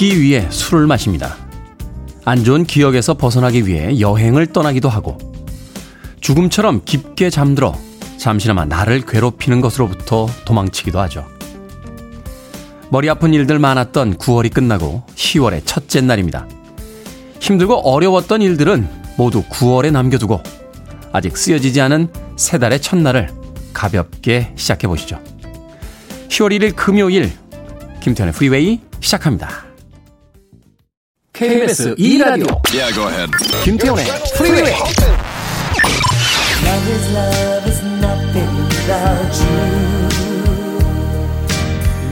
잊기 위해 술을 마십니다. 안 좋은 기억에서 벗어나기 위해 여행을 떠나기도 하고 죽음처럼 깊게 잠들어 잠시나마 나를 괴롭히는 것으로부터 도망치기도 하죠. 머리 아픈 일들 많았던 9월이 끝나고 10월의 첫째 날입니다. 힘들고 어려웠던 일들은 모두 9월에 남겨두고 아직 쓰여지지 않은 세 달의 첫날을 가볍게 시작해 보시죠. 10월 1일 금요일 김태현의 프리웨이 시작합니다. KBS 2라디오 Yeah, go ahead. 김태현의 프리웨이 Love is love is nothing without you.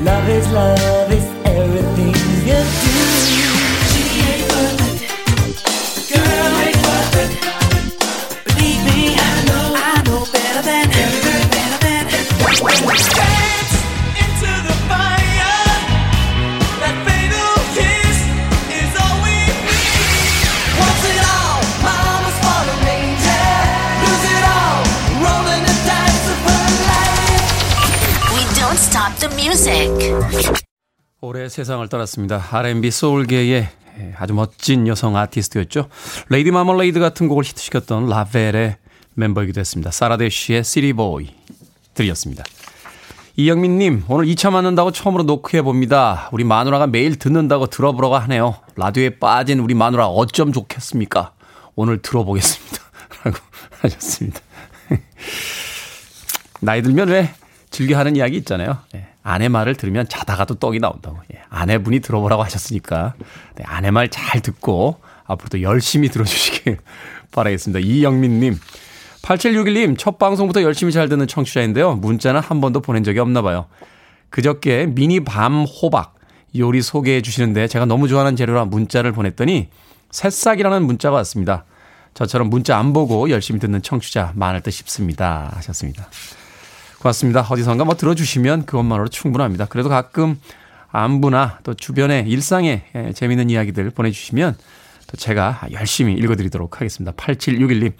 Love is love is 세상을 떠났습니다. R&B 소울계의 아주 멋진 여성 아티스트였죠. Lady Marmalade 같은 곡을 히트시켰던 라벨의 멤버이기도 했습니다. 사라 대쉬의 Silly Boy 들으셨습니다. 이영민님, 오늘 2차 맞는다고 처음으로 노크해 봅니다. 우리 마누라가 매일 듣는다고 들어보라고 하네요. 라디오에 빠진 우리 마누라 어쩜 좋겠습니까? 오늘 들어보겠습니다. 라고 하셨습니다. 나이 들면 왜 즐겨 하는 이야기 있잖아요. 예, 아내 말을 들으면 자다가도 떡이 나온다고. 예, 아내분이 들어보라고 하셨으니까 네, 아내 말 잘 듣고 앞으로도 열심히 들어주시길 바라겠습니다. 이영민님. 8761님, 첫 방송부터 열심히 잘 듣는 청취자인데요. 문자는 한 번도 보낸 적이 없나 봐요. 그저께 미니 밤 호박 요리 소개해 주시는데 제가 너무 좋아하는 재료라 문자를 보냈더니 새싹이라는 문자가 왔습니다. 저처럼 문자 안 보고 열심히 듣는 청취자 많을 듯 싶습니다. 하셨습니다. 고맙습니다. 어디선가 뭐 들어주시면 그것만으로 충분합니다. 그래도 가끔 안부나 또 주변의 일상의 예, 재미있는 이야기들 보내주시면 또 제가 열심히 읽어드리도록 하겠습니다. 8761님.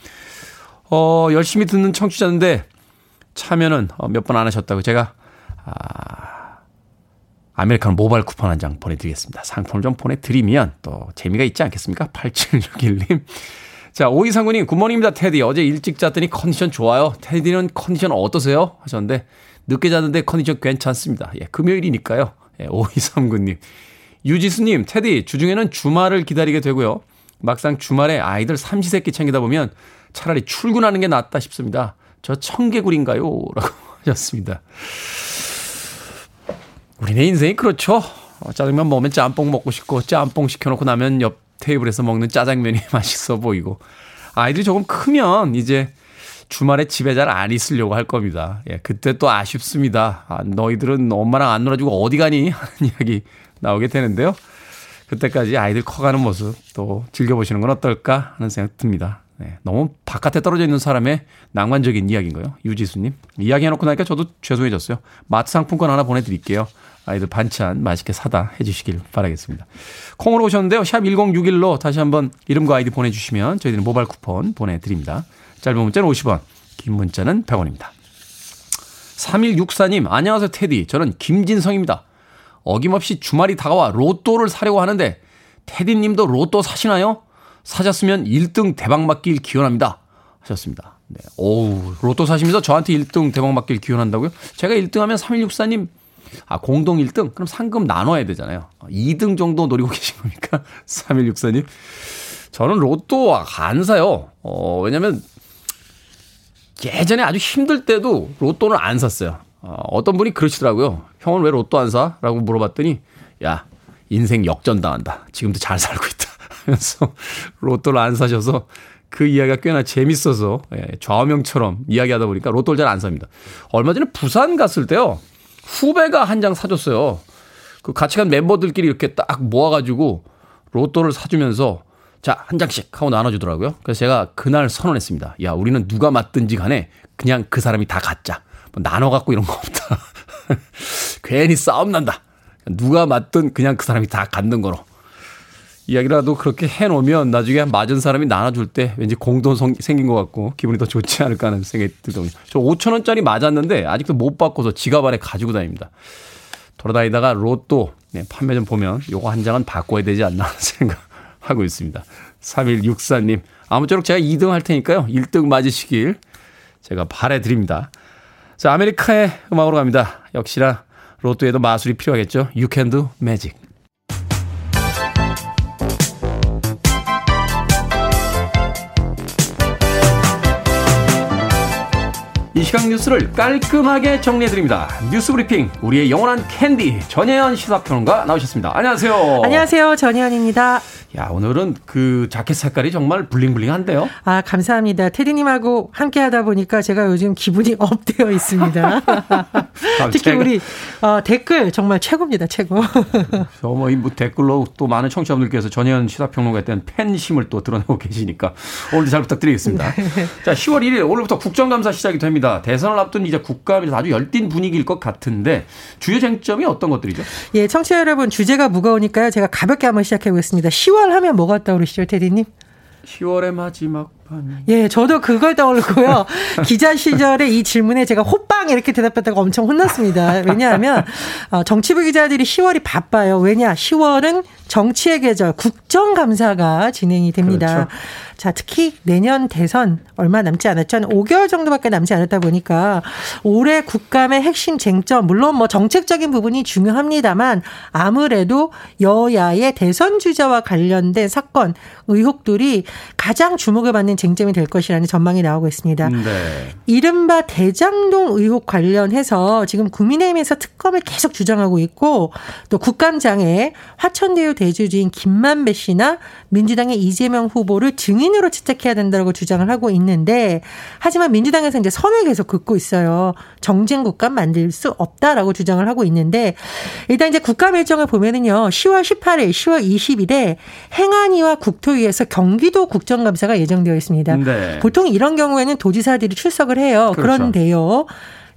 어, 열심히 듣는 청취자인데 참여는 어, 몇번 안 하셨다고 제가 아, 아메리카노 모바일 쿠폰 한 장 보내드리겠습니다. 상품을 좀 보내드리면 또 재미가 있지 않겠습니까? 8761님. 자, 오이상구님, Good morning입니다, 테디. 어제 일찍 잤더니 컨디션 좋아요. 테디는 컨디션 어떠세요? 하셨는데, 늦게 잤는데 컨디션 괜찮습니다. 예, 금요일이니까요. 예, 오이상구님. 유지수님, 테디, 주중에는 주말을 기다리게 되고요. 막상 주말에 아이들 삼시세끼 챙기다 보면 차라리 출근하는 게 낫다 싶습니다. 저 청개구리인가요? 라고 하셨습니다. 우리네 인생이 그렇죠. 어, 짜장면 먹으면 짬뽕 먹고 싶고, 짬뽕 시켜놓고 나면 옆 테이블에서 먹는 짜장면이 맛있어 보이고, 아이들이 조금 크면 이제 주말에 집에 잘 안 있으려고 할 겁니다. 예, 그때 또 아쉽습니다. 아, 너희들은 엄마랑 안 놀아주고 어디 가니? 하는 이야기 나오게 되는데요. 그때까지 아이들 커가는 모습 또 즐겨보시는 건 어떨까 하는 생각 듭니다. 네, 너무 바깥에 떨어져 있는 사람의 낭만적인 이야기인 거예요. 유지수님. 이야기 해놓고 나니까 저도 죄송해졌어요. 마트 상품권 하나 보내드릴게요. 아이들 반찬 맛있게 사다 해주시길 바라겠습니다. 콩으로 오셨는데요. 샵 1061로 다시 한번 이름과 아이디 보내주시면 저희들은 모바일 쿠폰 보내드립니다. 짧은 문자는 50원, 긴 문자는 100원입니다. 3164님, 안녕하세요, 테디. 저는 김진성입니다. 어김없이 주말이 다가와 로또를 사려고 하는데, 테디님도 로또 사시나요? 사셨으면 1등 대박 맞길 기원합니다. 하셨습니다. 네. 오우, 로또 사시면서 저한테 1등 대박 맞길 기원한다고요? 제가 1등 하면 3164님, 아, 공동 1등? 그럼 상금 나눠야 되잖아요. 2등 정도 노리고 계신 겁니까? 3164님. 저는 로또 안 사요. 어, 왜냐면, 예전에 아주 힘들 때도 로또는 안 샀어요. 어, 어떤 분이 그러시더라고요. 형은 왜 로또 안 사? 라고 물어봤더니, 야, 인생 역전당한다. 지금도 잘 살고 있다. 하면서 로또를 안 사셔서 그 이야기가 꽤나 재밌어서 예, 좌우명처럼 이야기하다 보니까 로또를 잘 안 삽니다. 얼마 전에 부산 갔을 때요. 후배가 한 장 사줬어요. 그 같이 간 멤버들끼리 이렇게 딱 모아가지고 로또를 사주면서 자, 한 장씩 하고 나눠주더라고요. 그래서 제가 그날 선언했습니다. 야, 우리는 누가 맞든지 간에 그냥 그 사람이 다 갖자. 뭐 나눠갖고 이런 거 없다. 괜히 싸움 난다. 누가 맞든 그냥 그 사람이 다 갖는 거로. 이야기라도 그렇게 해놓으면 나중에 맞은 사람이 나눠줄 때 왠지 공돈 생긴 것 같고 기분이 더 좋지 않을까 하는 생각이 들더군요. 저 5천 원짜리 맞았는데 아직도 못 바꿔서 지갑 안에 가지고 다닙니다. 돌아다니다가 로또 네, 판매점 보면 요거 한 장은 바꿔야 되지 않나 생각하고 있습니다. 3164님, 아무쪼록 제가 2등 할 테니까요. 1등 맞으시길 제가 바래드립니다. 자, 아메리카의 음악으로 갑니다. 역시나 로또에도 마술이 필요하겠죠. You can do magic. 이 시각 뉴스를 깔끔하게 정리해드립니다. 뉴스 브리핑, 우리의 영원한 캔디, 전혜연 시사평론가 나오셨습니다. 안녕하세요. 안녕하세요. 전혜연입니다. 야, 오늘은 그 자켓 색깔이 정말 bling bling한데요. 아, 감사합니다. 테디님하고 함께 하다 보니까 제가 요즘 기분이 up되어 있습니다. 특히 우리 어, 댓글 정말 최고입니다. 최고. 어머, 이뭐 댓글로 또 많은 청취자분들께서 전혜연 시사평론가에 대한 팬심을 또 드러내고 계시니까 오늘도 잘 부탁드리겠습니다. 자, 10월 1일 오늘부터 국정감사 시작이 됩니다. 대선을 앞둔 이제 국감에서 아주 열띤 분위기일 것 같은데 주요 쟁점이 어떤 것들이죠? 예, 청취자 여러분 주제가 무거우니까요. 제가 가볍게 한번 시작해 보겠습니다. 10월 하면 뭐가 떠오르시죠, 테디님? 10월의 마지막 밤. 예, 저도 그걸 떠올르고요. 기자 시절에 이 질문에 제가 호빵 이렇게 대답했다가 엄청 혼났습니다. 왜냐하면 어, 정치부 기자들이 10월이 바빠요. 왜냐? 10월은 정치의 계절 국정감사가 진행이 됩니다. 그렇죠. 자, 특히 내년 대선 얼마 남지 않았죠. 한 5개월 정도밖에 남지 않았다 보니까 올해 국감의 핵심 쟁점, 물론 뭐 정책적인 부분이 중요합니다만 아무래도 여야의 대선 주자와 관련된 사건, 의혹들이 가장 주목을 받는 쟁점이 될 것이라는 전망이 나오고 있습니다. 네. 이른바 대장동 의혹 관련해서 지금 국민의힘에서 특검을 계속 주장하고 있고 또 국감장에 화천대유 대주주인 김만배 씨나 민주당의 이재명 후보를 증인으로 채택해야 된다고 주장을 하고 있는데 하지만 민주당에서 이제 선을 계속 긋고 있어요. 정쟁 국감 만들 수 없다라고 주장을 하고 있는데 일단 이제 국감 일정을 보면은요. 10월 18일, 10월 20일에 행안위와 국토위에서 경기도 국정감사가 예정되어 있습니다. 네. 보통 이런 경우에는 도지사들이 출석을 해요. 그렇죠. 그런데요.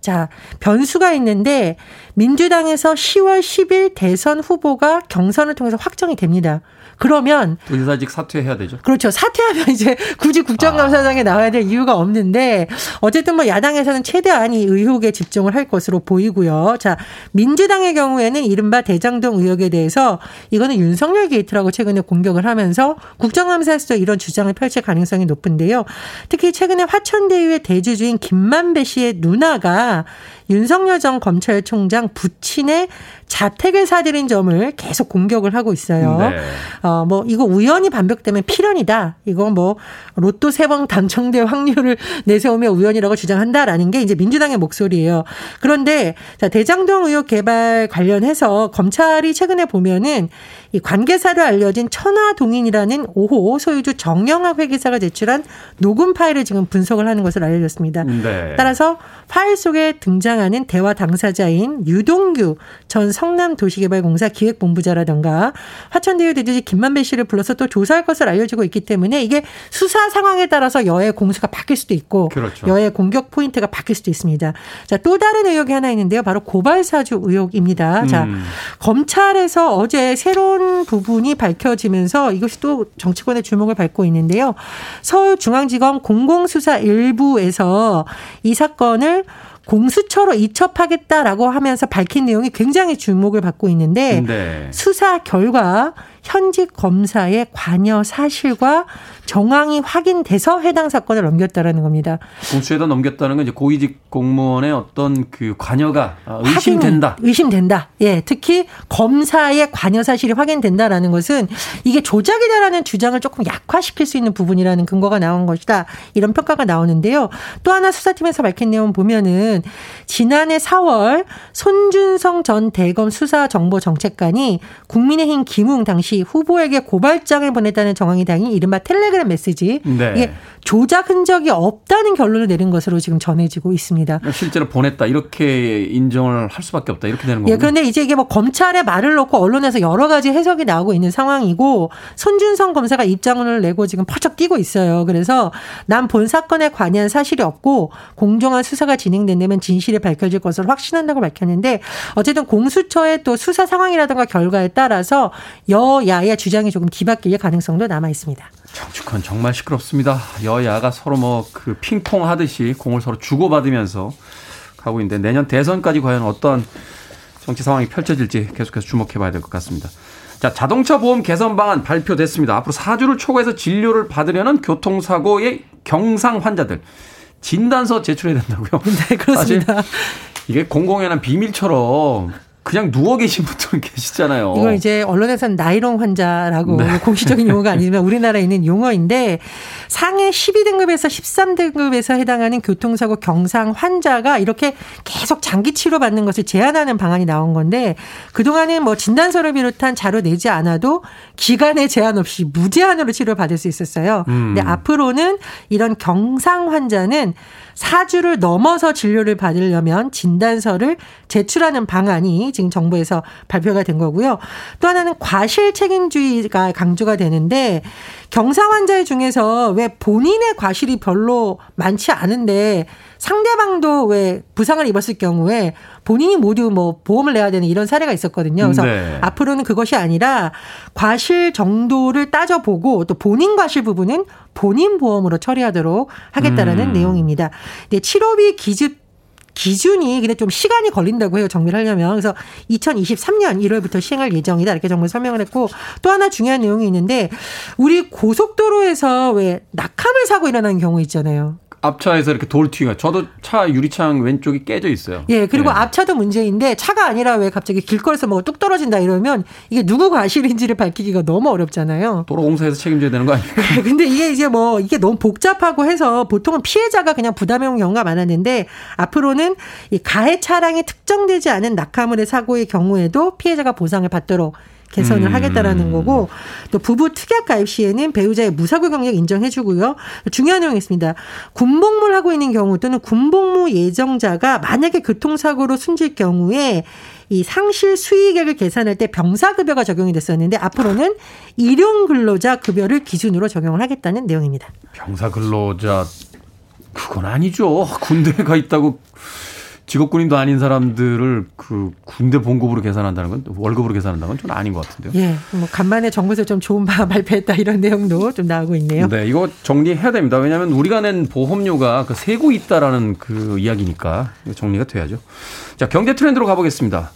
자, 변수가 있는데 민주당에서 10월 10일 대선 후보가 경선을 통해서 확정이 됩니다. 그러면 도지사직 사퇴해야 되죠. 그렇죠. 사퇴하면 이제 굳이 국정감사장에 나와야 될 이유가 없는데 어쨌든 뭐 야당에서는 최대한 이 의혹에 집중을 할 것으로 보이고요. 자, 민주당의 경우에는 이른바 대장동 의혹에 대해서 이거는 윤석열 게이트라고 최근에 공격을 하면서 국정감사에서도 이런 주장을 펼칠 가능성이 높은데요. 특히 최근에 화천대유의 대주주인 김만배 씨의 누나가 아니라 윤석열 전 검찰총장 부친의 자택을 사들인 점을 계속 공격을 하고 있어요. 네. 어, 뭐, 이거 우연히 반복되면 필연이다. 이거 뭐, 로또 세 번 당첨될 확률을 내세우며 우연이라고 주장한다라는 게 이제 민주당의 목소리예요. 그런데, 자, 대장동 의혹 개발 관련해서 검찰이 최근에 보면은 이 관계사로 알려진 천화동인이라는 5호 소유주 정영학 회계사가 제출한 녹음 파일을 지금 분석을 하는 것을 알려졌습니다. 네. 따라서 파일 속에 등장 하는 대화 당사자인 유동규 전 성남도시개발공사 기획본부자라던가 화천대유 대주주 김만배 씨를 불러서 또 조사할 것을 알려지고 있기 때문에 이게 수사 상황에 따라서 여의 공수가 바뀔 수도 있고 그렇죠. 여의 공격 포인트가 바뀔 수도 있습니다. 자, 또 다른 의혹이 하나 있는데요. 바로 고발사주 의혹입니다. 자, 음. 검찰에서 어제 새로운 부분이 밝혀지면서 이것이 또 정치권의 주목을 받고 있는데요. 서울중앙지검 공공수사 일부에서 이 사건을 공수처로 이첩하겠다라고 하면서 밝힌 내용이 굉장히 주목을 받고 있는데 네. 수사 결과 현직 검사의 관여 사실과 정황이 확인돼서 해당 사건을 넘겼다라는 겁니다. 공수에다 넘겼다는 건 이제 고위직 공무원의 어떤 그 관여가 아, 의심된다. 확인이- 의심된다. 예, 특히 검사의 관여 사실이 확인된다라는 것은 이게 조작이다라는 주장을 조금 약화시킬 수 있는 부분이라는 근거가 나온 것이다. 이런 평가가 나오는데요. 또 하나 수사팀에서 밝힌 내용 보면은 지난해 4월 손준성 전 대검 수사정보정책관이 국민의힘 김웅 당시 후보에게 고발장을 보냈다는 정황이 당인 이른바 텔레그램 메시지 네. 이게 조작 흔적이 없다는 결론을 내린 것으로 지금 전해지고 있습니다. 실제로 보냈다 이렇게 인정을 할 수밖에 없다 이렇게 되는 거군요. 예, 그런데 이제 이게 뭐 검찰의 말을 놓고 언론에서 여러 가지 해석이 나오고 있는 상황이고 손준성 검사가 입장을 내고 지금 펄쩍 뛰고 있어요. 그래서 난 본 사건에 관여한 사실이 없고 공정한 수사가 진행된 다면 진실이 밝혀질 것을 확신한다고 밝혔는데 어쨌든 공수처의 또 수사 상황이라든가 결과에 따라서 여야의 주장이 조금 뒤바뀔 가능성도 남아 있습니다. 정치권 정말 시끄럽습니다. 여야가 서로 뭐 그 핑퐁 하듯이 공을 서로 주고받으면서 가고 있는데 내년 대선까지 과연 어떤 정치 상황이 펼쳐질지 계속해서 주목해 봐야 될 것 같습니다. 자, 자동차 보험 개선 방안 발표됐습니다. 앞으로 4주를 초과해서 진료를 받으려는 교통사고의 경상 환자들 진단서 제출해야 된다고요. 네, 그렇습니다. 이게 공공연한 비밀처럼 그냥 누워 계신 분들 계시잖아요. 이걸 이제 언론에서는 나이롱 환자라고 네. 공식적인 용어가 아니지만 우리나라에 있는 용어인데 상해 12등급에서 13등급에서 해당하는 교통사고 경상 환자가 이렇게 계속 장기 치료 받는 것을 제한하는 방안이 나온 건데 그동안은 뭐 진단서를 비롯한 자료 내지 않아도 기간에 제한 없이 무제한으로 치료 받을 수 있었어요. 음. 근데 앞으로는 이런 경상 환자는 4주를 넘어서 진료를 받으려면 진단서를 제출하는 방안이 지금 정부에서 발표가 된 거고요. 또 하나는 과실 책임주의가 강조가 되는데 경상 환자 중에서 왜 본인의 과실이 별로 많지 않은데 상대방도 왜 부상을 입었을 경우에 본인이 모두 뭐 보험을 내야 되는 이런 사례가 있었거든요. 그래서 네. 앞으로는 그것이 아니라 과실 정도를 따져보고 또 본인 과실 부분은 본인 보험으로 처리하도록 하겠다라는 음. 내용입니다. 근데 치료비 기준 기준이 근데 좀 시간이 걸린다고 해요. 정리를 하려면. 그래서 2023년 1월부터 시행할 예정이다. 이렇게 정부 설명을 했고 또 하나 중요한 내용이 있는데 우리 고속도로에서 왜 낙하물 사고 일어나는 경우 있잖아요. 앞차에서 이렇게 돌 튀기가 저도 차 유리창 왼쪽이 깨져 있어요. 예, 그리고 네. 앞차도 문제인데 차가 아니라 왜 갑자기 길거리에서 뭐가 뚝 떨어진다 이러면 이게 누구 과실인지를 밝히기가 너무 어렵잖아요. 도로공사에서 책임져야 되는 거 아니에요? 근데 이게 이제 뭐 이게 너무 복잡하고 해서 보통은 피해자가 그냥 부담해온 경우가 많았는데 앞으로는 이 가해 차량이 특정되지 않은 낙하물의 사고의 경우에도 피해자가 보상을 받도록 개선을 음. 하겠다라는 거고 또 부부 특약 가입 시에는 배우자의 무사고 경력 인정해주고요. 중요한 내용이 있습니다. 군복무를 하고 있는 경우 또는 군복무 예정자가 만약에 교통사고로 숨질 경우에 이 상실 수익액을 계산할 때 병사급여가 적용이 됐었는데 앞으로는 일용 근로자 급여를 기준으로 적용을 하겠다는 내용입니다. 병사 근로자 그건 아니죠. 군대에 가 있다고 직업군인도 아닌 사람들을 그 군대 봉급으로 계산한다는 건 월급으로 계산한다는 건 좀 아닌 것 같은데요. 예, 뭐 간만에 정부에서 좀 좋은 바 발표했다 이런 내용도 좀 나오고 있네요. 네, 이거 정리해야 됩니다. 왜냐하면 우리가 낸 보험료가 그 새고 있다라는 그 이야기니까 정리가 돼야죠. 자, 경제 트렌드로 가보겠습니다.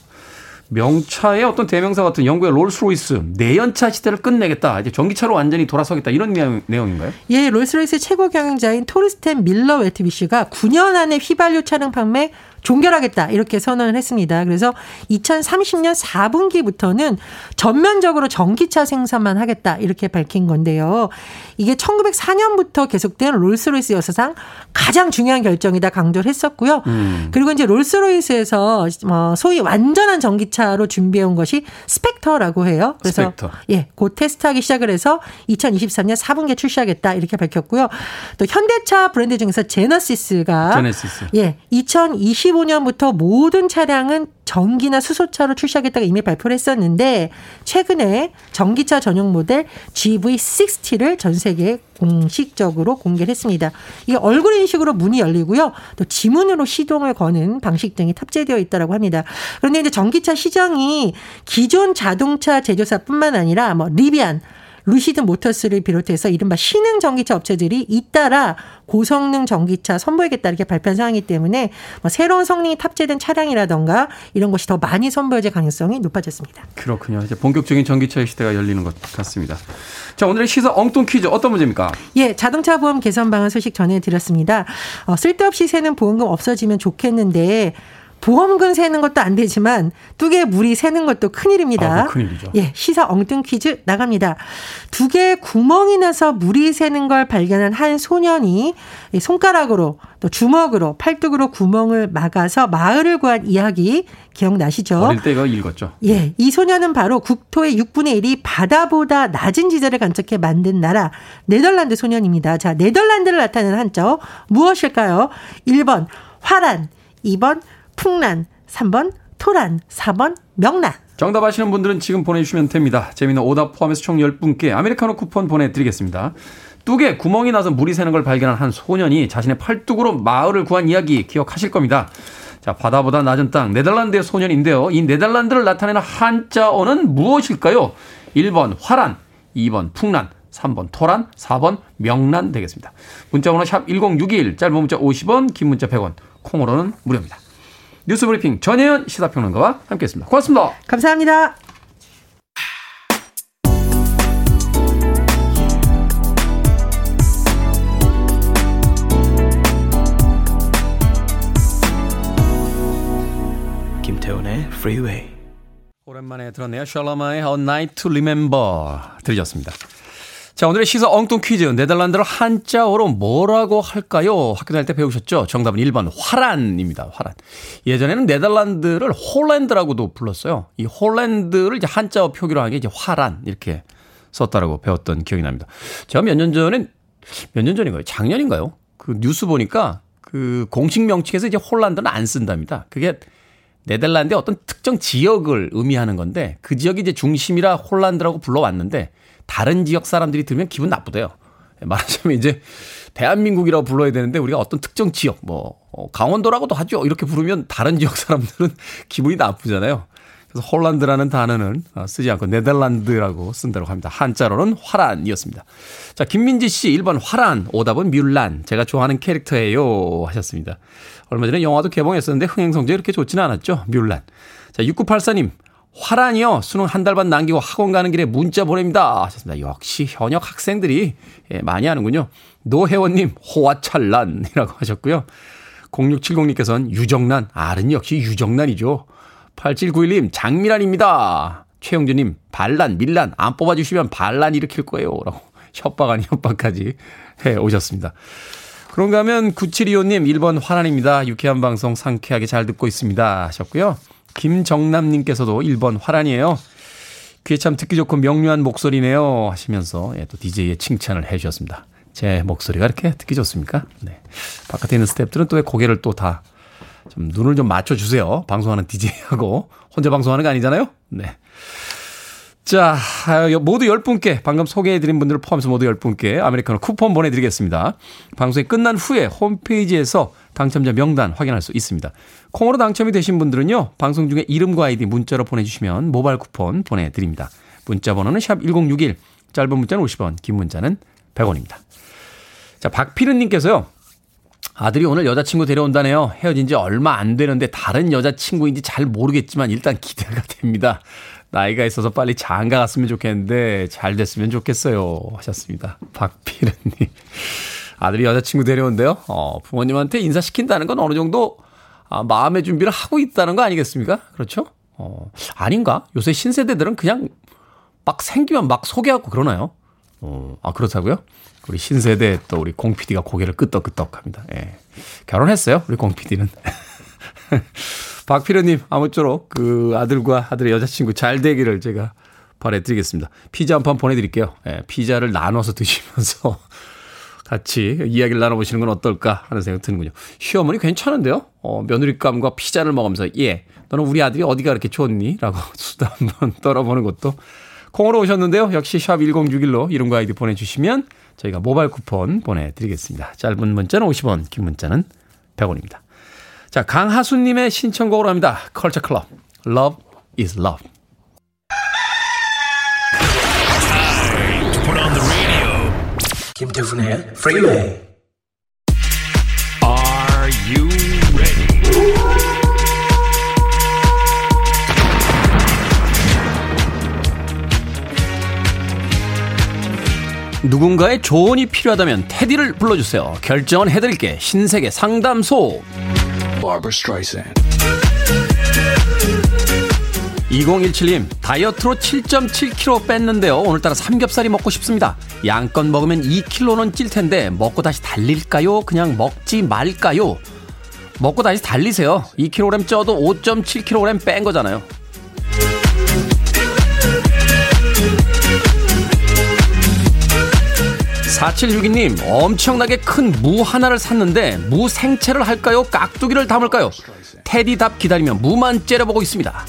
명차의 어떤 대명사 같은 영국의 롤스로이스 내연차 시대를 끝내겠다. 이제 전기차로 완전히 돌아서겠다. 이런 내용, 내용인가요? 예, 롤스로이스 최고 경영자인 토르스텐 밀러 웨트비쉬가 9년 안에 휘발유 차량 판매 종결하겠다 이렇게 선언을 했습니다. 그래서 2030년 4분기부터는 전면적으로 전기차 생산만 하겠다 이렇게 밝힌 건데요. 이게 1904년부터 계속된 롤스로이스 역사상 가장 중요한 결정이다 강조를 했었고요. 음. 그리고 이제 롤스로이스에서 뭐 소위 완전한 전기차로 준비해온 것이 스펙터라고 해요. 그래서 스펙터. 예, 곧 테스트하기 시작을 해서 2023년 4분기에 출시하겠다 이렇게 밝혔고요. 또 현대차 브랜드 중에서 제너시스가 제네시스. 예, 2025년부터 모든 차량은 전기나 수소차로 출시하겠다고 이미 발표를 했었는데 최근에 전기차 전용 모델 GV60를 전 세계에 공식적으로 공개를 했습니다. 이게 얼굴 인식으로 문이 열리고요. 또 지문으로 시동을 거는 방식 등이 탑재되어 있다고 합니다. 그런데 이제 전기차 시장이 기존 자동차 제조사뿐만 아니라 뭐 리비안 루시드 모터스를 비롯해서 이른바 신흥 전기차 업체들이 잇따라 고성능 전기차 선보이겠다 이렇게 발표한 상황이기 때문에 뭐 새로운 성능이 탑재된 차량이라던가 이런 것이 더 많이 선보여질 가능성이 높아졌습니다. 그렇군요. 이제 본격적인 전기차의 시대가 열리는 것 같습니다. 자, 오늘의 시사 엉뚱 퀴즈 어떤 문제입니까? 예, 자동차 보험 개선 방안 소식 전해드렸습니다. 어, 쓸데없이 새는 보험금 없어지면 좋겠는데 보험금 세는 것도 안 되지만 뚝에 물이 새는 것도 큰일입니다. 아, 그거 큰일이죠. 예, 시사 엉뚱 퀴즈 나갑니다. 두 개의 구멍이 나서 물이 새는 걸 발견한 한 소년이 이 손가락으로 또 주먹으로 팔뚝으로 구멍을 막아서 마을을 구한 이야기 기억나시죠? 어릴 때 이거 읽었죠. 예, 이 소녀는 바로 국토의 6분의 1이 바다보다 낮은 지대를 간척해 만든 나라 네덜란드 소년입니다. 자, 네덜란드를 나타내는 한자 무엇일까요? 1번 화란, 2번 풍란, 3번 토란, 4번 명란. 정답 아시는 분들은 지금 보내주시면 됩니다. 재미는 오답 포함해서 총 10분께 아메리카노 쿠폰 보내드리겠습니다. 뚝에 구멍이 나서 물이 새는 걸 발견한 한 소년이 자신의 팔뚝으로 마을을 구한 이야기 기억하실 겁니다. 자, 바다보다 낮은 땅, 네덜란드의 소년인데요. 이 네덜란드를 나타내는 한자어는 무엇일까요? 1번 화란, 2번 풍란, 3번 토란, 4번 명란 되겠습니다. 문자번호 샵 1061, 짧은 문자 50원, 긴 문자 100원, 콩으로는 무료입니다. 뉴스 브리핑 전혜연 시사평론가와 함께했습니다. 고맙습니다. 감사합니다. 김태훈의 Freeway. 오랜만에 들었네요. 샬라마의 A Night to Remember 들으셨습니다. 자, 오늘의 시사 엉뚱 퀴즈. 네덜란드를 한자어로 뭐라고 할까요? 학교 다닐 때 배우셨죠? 정답은 1번 화란입니다. 화란. 예전에는 네덜란드를 홀랜드라고도 불렀어요. 이 홀랜드를 이제 한자어 표기로 한 게 이제 화란 이렇게 썼다라고 배웠던 기억이 납니다. 제가 몇 년 전에 몇년 전인가요? 작년인가요? 그 뉴스 보니까 그 공식 명칭에서 이제 홀란드는 안 쓴답니다. 그게 네덜란드의 어떤 특정 지역을 의미하는 건데 그 지역이 이제 중심이라 홀란드라고 불러왔는데 다른 지역 사람들이 들으면 기분 나쁘대요. 말하자면 이제 대한민국이라고 불러야 되는데 우리가 어떤 특정 지역 뭐 어, 강원도라고도 하죠. 이렇게 부르면 다른 지역 사람들은 기분이 나쁘잖아요. 그래서 홀란드라는 단어는 어, 쓰지 않고 네덜란드라고 쓴다고 합니다. 한자로는 화란이었습니다. 자, 김민지 씨 1번 화란, 오답은 뮬란. 제가 좋아하는 캐릭터예요 하셨습니다. 얼마 전에 영화도 개봉했었는데 흥행 성적이 이렇게 좋지는 않았죠. 뮬란. 자, 6984님. 화란이요. 수능 한 달 반 남기고 학원 가는 길에 문자 보냅니다. 하셨습니다. 역시 현역 학생들이 예, 많이 하는군요. 노혜원님, 호화찬란이라고 하셨고요. 0670님께서는 유정란. 알은 역시 유정란이죠. 8791님, 장미란입니다. 최영주님, 반란, 밀란, 안 뽑아주시면 반란 일으킬 거예요. 라고 협박 아닌 협박까지 해 오셨습니다. 그런가 하면 9725님 1번 화란입니다. 유쾌한 방송 상쾌하게 잘 듣고 있습니다. 하셨고요. 김정남님께서도 1번 화란이에요. 귀에 참 듣기 좋고 명료한 목소리네요. 하시면서 예, 또 DJ의 칭찬을 해 주셨습니다. 제 목소리가 이렇게 듣기 좋습니까? 네. 바깥에 있는 스탭들은 또 왜 고개를 또 다 좀 눈을 좀 맞춰주세요. 방송하는 DJ하고 혼자 방송하는 거 아니잖아요? 네. 자, 모두 10분께, 방금 소개해드린 분들을 포함해서 모두 10분께 아메리카노 쿠폰 보내드리겠습니다. 방송이 끝난 후에 홈페이지에서 당첨자 명단 확인할 수 있습니다. 콩으로 당첨이 되신 분들은요, 방송 중에 이름과 아이디 문자로 보내주시면 모바일 쿠폰 보내드립니다. 문자 번호는 샵 1061, 짧은 문자는 50원, 긴 문자는 100원입니다. 자, 박피르님께서요, 아들이 오늘 여자친구 데려온다네요. 헤어진 지 얼마 안 되는데 다른 여자친구인지 잘 모르겠지만 일단 기대가 됩니다. 나이가 있어서 빨리 장가 갔으면 좋겠는데 잘 됐으면 좋겠어요. 하셨습니다. 박피르님. 아들이 여자친구 데려온대요. 어, 부모님한테 인사시킨다는 건 어느 정도 아, 마음의 준비를 하고 있다는 거 아니겠습니까? 그렇죠? 어, 아닌가? 요새 신세대들은 그냥 막 생기면 막 소개하고 그러나요? 어, 아, 그렇다고요? 우리 신세대 또 우리 공 PD가 고개를 끄덕끄덕 합니다. 예. 결혼했어요, 우리 공 PD는. 박필현님, 아무쪼록 그 아들과 아들의 여자친구 잘 되기를 제가 바래드리겠습니다. 피자 한 판 보내드릴게요. 예, 피자를 나눠서 드시면서 같이 이야기를 나눠보시는 건 어떨까 하는 생각 드는군요. 시어머니 괜찮은데요? 어, 며느리감과 피자를 먹으면서, 예, 너는 우리 아들이 어디가 그렇게 좋니? 라고 수다 한번 떨어보는 것도 콩으로 오셨는데요. 역시 샵 1061로 이름과 아이디 보내주시면 저희가 모바일 쿠폰 보내드리겠습니다. 짧은 문자는 50원, 긴 문자는 100원입니다. 자, 강하수님의 신청곡으로 합니다. 컬처 클럽. Love is love. 김태훈의 Freeway. Are you ready? 누군가의 조언이 필요하다면 테디를 불러주세요. 결정은 해드릴게. 신세계 상담소. Barbara Streisand. 2017님, 다이어트로 7.7kg 뺐는데요. 오늘따라 삼겹살이 먹고 싶습니다. 양껏 먹으면 2kg는 찔 텐데, 먹고 다시 달릴까요? 그냥 먹지 말까요? 먹고 다시 달리세요. 2kg 쪄도 5.7kg 뺀 거잖아요. 4762님, 엄청나게 큰 무 하나를 샀는데, 무 생채를 할까요? 깍두기를 담을까요? 테디 답 기다리며 무만 째려보고 있습니다.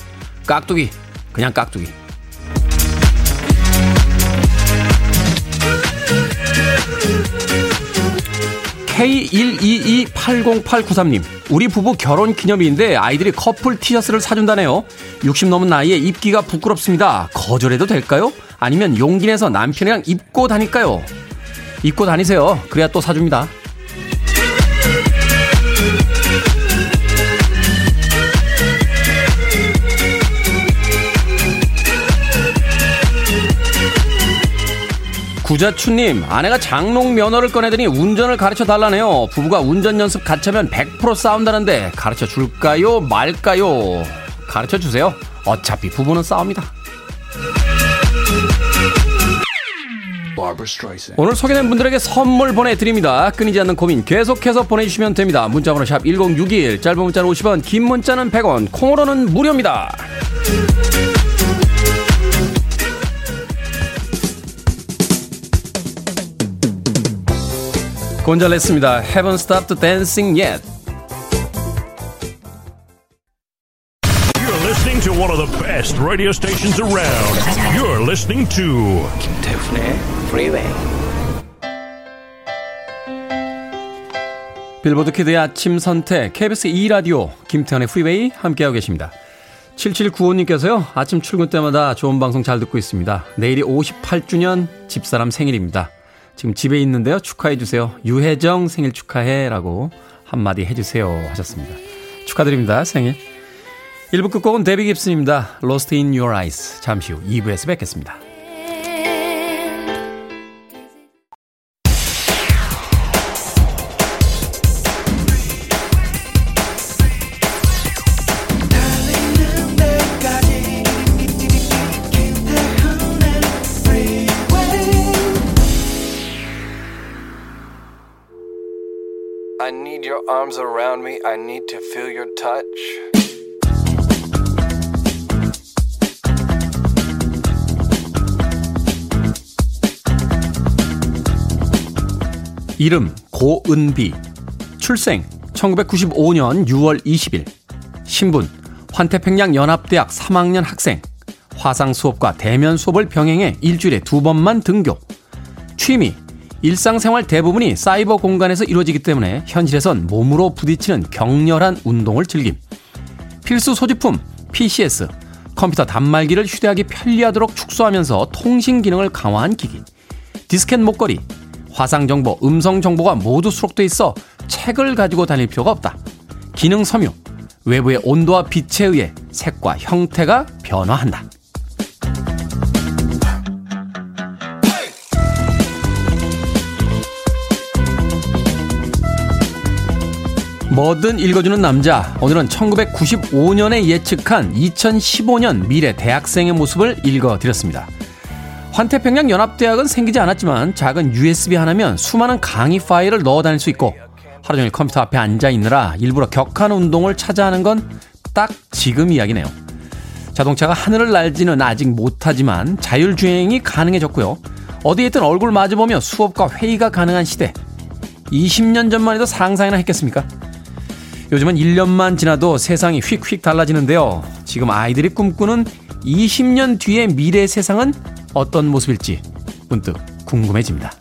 깍두기, 그냥 깍두기. K122808993님, 우리 부부 결혼 기념일인데 아이들이 커플 티셔츠를 사준다네요. 60 넘은 나이에 입기가 부끄럽습니다. 거절해도 될까요? 아니면 용기 내서 남편이랑 입고 다닐까요? 입고 다니세요. 그래야 또 사줍니다. 구자춘님, 아내가 장롱 면허를 꺼내더니 운전을 가르쳐 달라네요. 부부가 운전 연습 같이 하면 100% 싸운다는데 가르쳐 줄까요? 말까요? 가르쳐 주세요. 어차피 부부는 싸웁니다. 오늘 소개된 분들에게 선물 보내드립니다. 끊이지 않는 고민 계속해서 보내주시면 됩니다. 문자번호 샵 1061, 짧은 문자는 50원, 긴 문자는 100원, 콩으로는 무료입니다. 곤잘레스입니다. Haven't stopped dancing yet. To one of the best radio stations around. You're listening to 김태훈의 Freeway. 빌보드 kid의 아침 선택 KBS 2라디오 김태훈의 Freeway 함께하고 계십니다. 7795님께서요. 아침 출근 때마다 좋은 방송 잘 듣고 있습니다. 내일이 58주년 집사람 생일입니다. 지금 집에 있는데요. 축하해 주세요. 유혜정 생일 축하해 라고 한마디 해 주세요 하셨습니다. 축하드립니다. 생일. 1부 끝곡은 데비 깁슨입니다. Lost in Your Eyes. 잠시 후 2부에서 뵙겠습니다. 이름 고은비 출생 1995년 6월 20일 신분 환태평양 연합대학 3학년 학생 화상 수업과 대면 수업을 병행해 일주일에 두 번만 등교. 취미 일상생활 대부분이 사이버 공간에서 이루어지기 때문에 현실에선 몸으로 부딪히는 격렬한 운동을 즐김. 필수 소지품 PCS 컴퓨터 단말기를 휴대하기 편리하도록 축소하면서 통신 기능을 강화한 기기. 디스켓 목걸이 화상 정보, 음성 정보가 모두 수록돼 있어 책을 가지고 다닐 필요가 없다. 기능 섬유, 외부의 온도와 빛에 의해 색과 형태가 변화한다. 뭐든 읽어주는 남자. 오늘은 1995년에 예측한 2015년 미래 대학생의 모습을 읽어드렸습니다. 환태평양 연합대학은 생기지 않았지만 작은 USB 하나면 수많은 강의 파일을 넣어 다닐 수 있고 하루 종일 컴퓨터 앞에 앉아 있느라 일부러 격한 운동을 찾아 하는 건 딱 지금 이야기네요. 자동차가 하늘을 날지는 아직 못하지만 자율주행이 가능해졌고요. 어디에 있든 얼굴 마주보며 수업과 회의가 가능한 시대. 20년 전만 해도 상상이나 했겠습니까? 요즘은 1년만 지나도 세상이 휙휙 달라지는데요. 지금 아이들이 꿈꾸는 20년 뒤의 미래 세상은 어떤 모습일지 문득 궁금해집니다.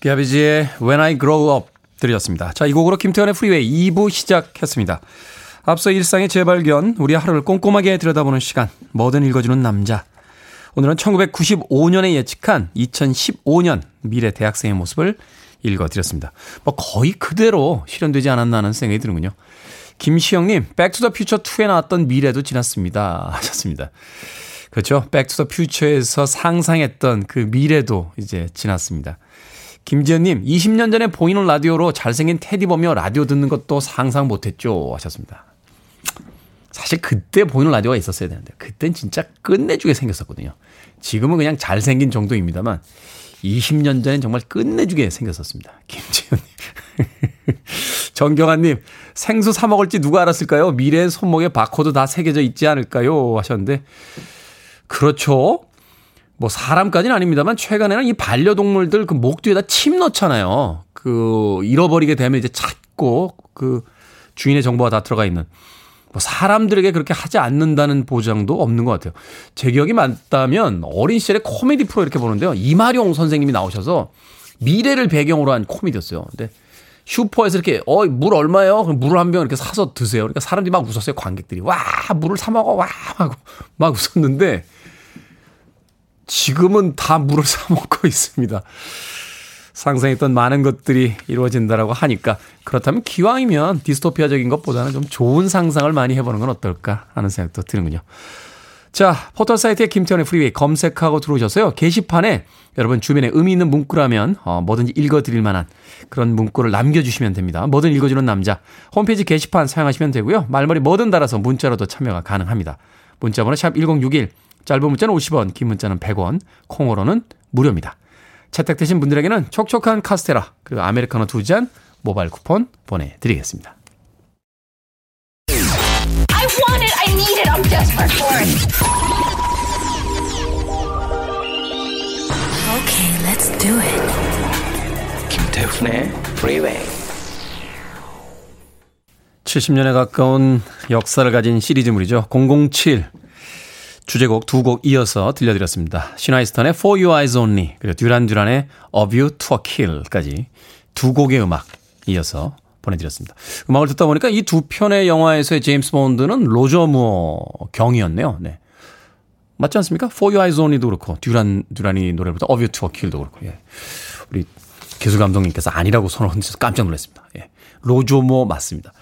비아비지의 When I Grow Up 들으셨습니다. 자, 이 곡으로 김태현의 프리웨이 2부 시작했습니다. 앞서 일상의 재발견, 우리 하루를 꼼꼼하게 들여다보는 시간, 뭐든 읽어주는 남자. 오늘은 1995년에 예측한 2015년 미래 대학생의 모습을 읽어드렸습니다. 뭐 거의 그대로 실현되지 않았나 하는 생각이 드는군요. 김시영님, Back to the Future 2에 나왔던 미래도 지났습니다. 하셨습니다. 그렇죠. Back to the Future에서 상상했던 그 미래도 이제 지났습니다. 김지연님, 20년 전에 보이는 라디오로 잘생긴 테디 보며 라디오 듣는 것도 상상 못했죠. 하셨습니다. 사실 그때 보이는 라디오가 있었어야 되는데, 그땐 진짜 끝내주게 생겼었거든요. 지금은 그냥 잘생긴 정도입니다만, 20년 전엔 정말 끝내주게 생겼었습니다. 김지연님. 정경환님, 생수 사 먹을지 누가 알았을까요? 미래의 손목에 바코드 다 새겨져 있지 않을까요? 하셨는데, 그렇죠. 뭐 사람까지는 아닙니다만 최근에는 이 반려동물들 그 목 뒤에다 침 넣잖아요. 그 잃어버리게 되면 이제 찾고 그 주인의 정보가 다 들어가 있는. 뭐 사람들에게 그렇게 하지 않는다는 보장도 없는 것 같아요. 제 기억이 맞다면 어린 시절에 코미디 프로 이렇게 보는데요. 이마룡 선생님이 나오셔서 미래를 배경으로 한 코미디였어요. 근데 슈퍼에서 이렇게 어 물 얼마예요? 그럼 물을 한 병 이렇게 사서 드세요. 그러니까 사람들이 막 웃었어요. 관객들이 와 물을 사 먹어 와 하고 막 웃었는데 지금은 다 물을 사 먹고 있습니다. 상상했던 많은 것들이 이루어진다라고 하니까 그렇다면 기왕이면 디스토피아적인 것보다는 좀 좋은 상상을 많이 해보는 건 어떨까 하는 생각도 드는군요. 자, 포털 사이트에 김태훈의 Freeway 검색하고 들어오셔서요. 게시판에 여러분 주변에 의미 있는 문구라면 어, 뭐든지 읽어드릴 만한 그런 문구를 남겨주시면 됩니다. 뭐든 읽어주는 남자. 홈페이지 게시판 사용하시면 되고요. 말머리 뭐든 달아서 문자로도 참여가 가능합니다. 문자번호 샵 1061, 짧은 문자는 50원, 긴 문자는 100원, 콩으로는 무료입니다. 채택되신 분들에게는 촉촉한 카스테라 그리고 아메리카노 두 잔 모바일 쿠폰 보내드리겠습니다. I want it. I need it. I'm desperate for it. Okay, let's do it. 김태훈의 Freeway. 70년에 가까운 역사를 가진 시리즈물이죠. 007. 주제곡 두 곡 이어서 들려드렸습니다. 시나이스턴의 For Your Eyes Only 그리고 듀란 듀란의 Of You to a Kill까지 두 곡의 음악 이어서 보내드렸습니다. 음악을 듣다 보니까 이 두 편의 영화에서의 제임스 본드는 로저 무어 경이었네요. 네. 맞지 않습니까? For Your Eyes Only도 그렇고 듀란 듀란의 A View to a Kill도 그렇고 예. 우리 기술 감독님께서 아니라고 흔드셔서 깜짝 놀랐습니다. 예. 무어 맞습니다.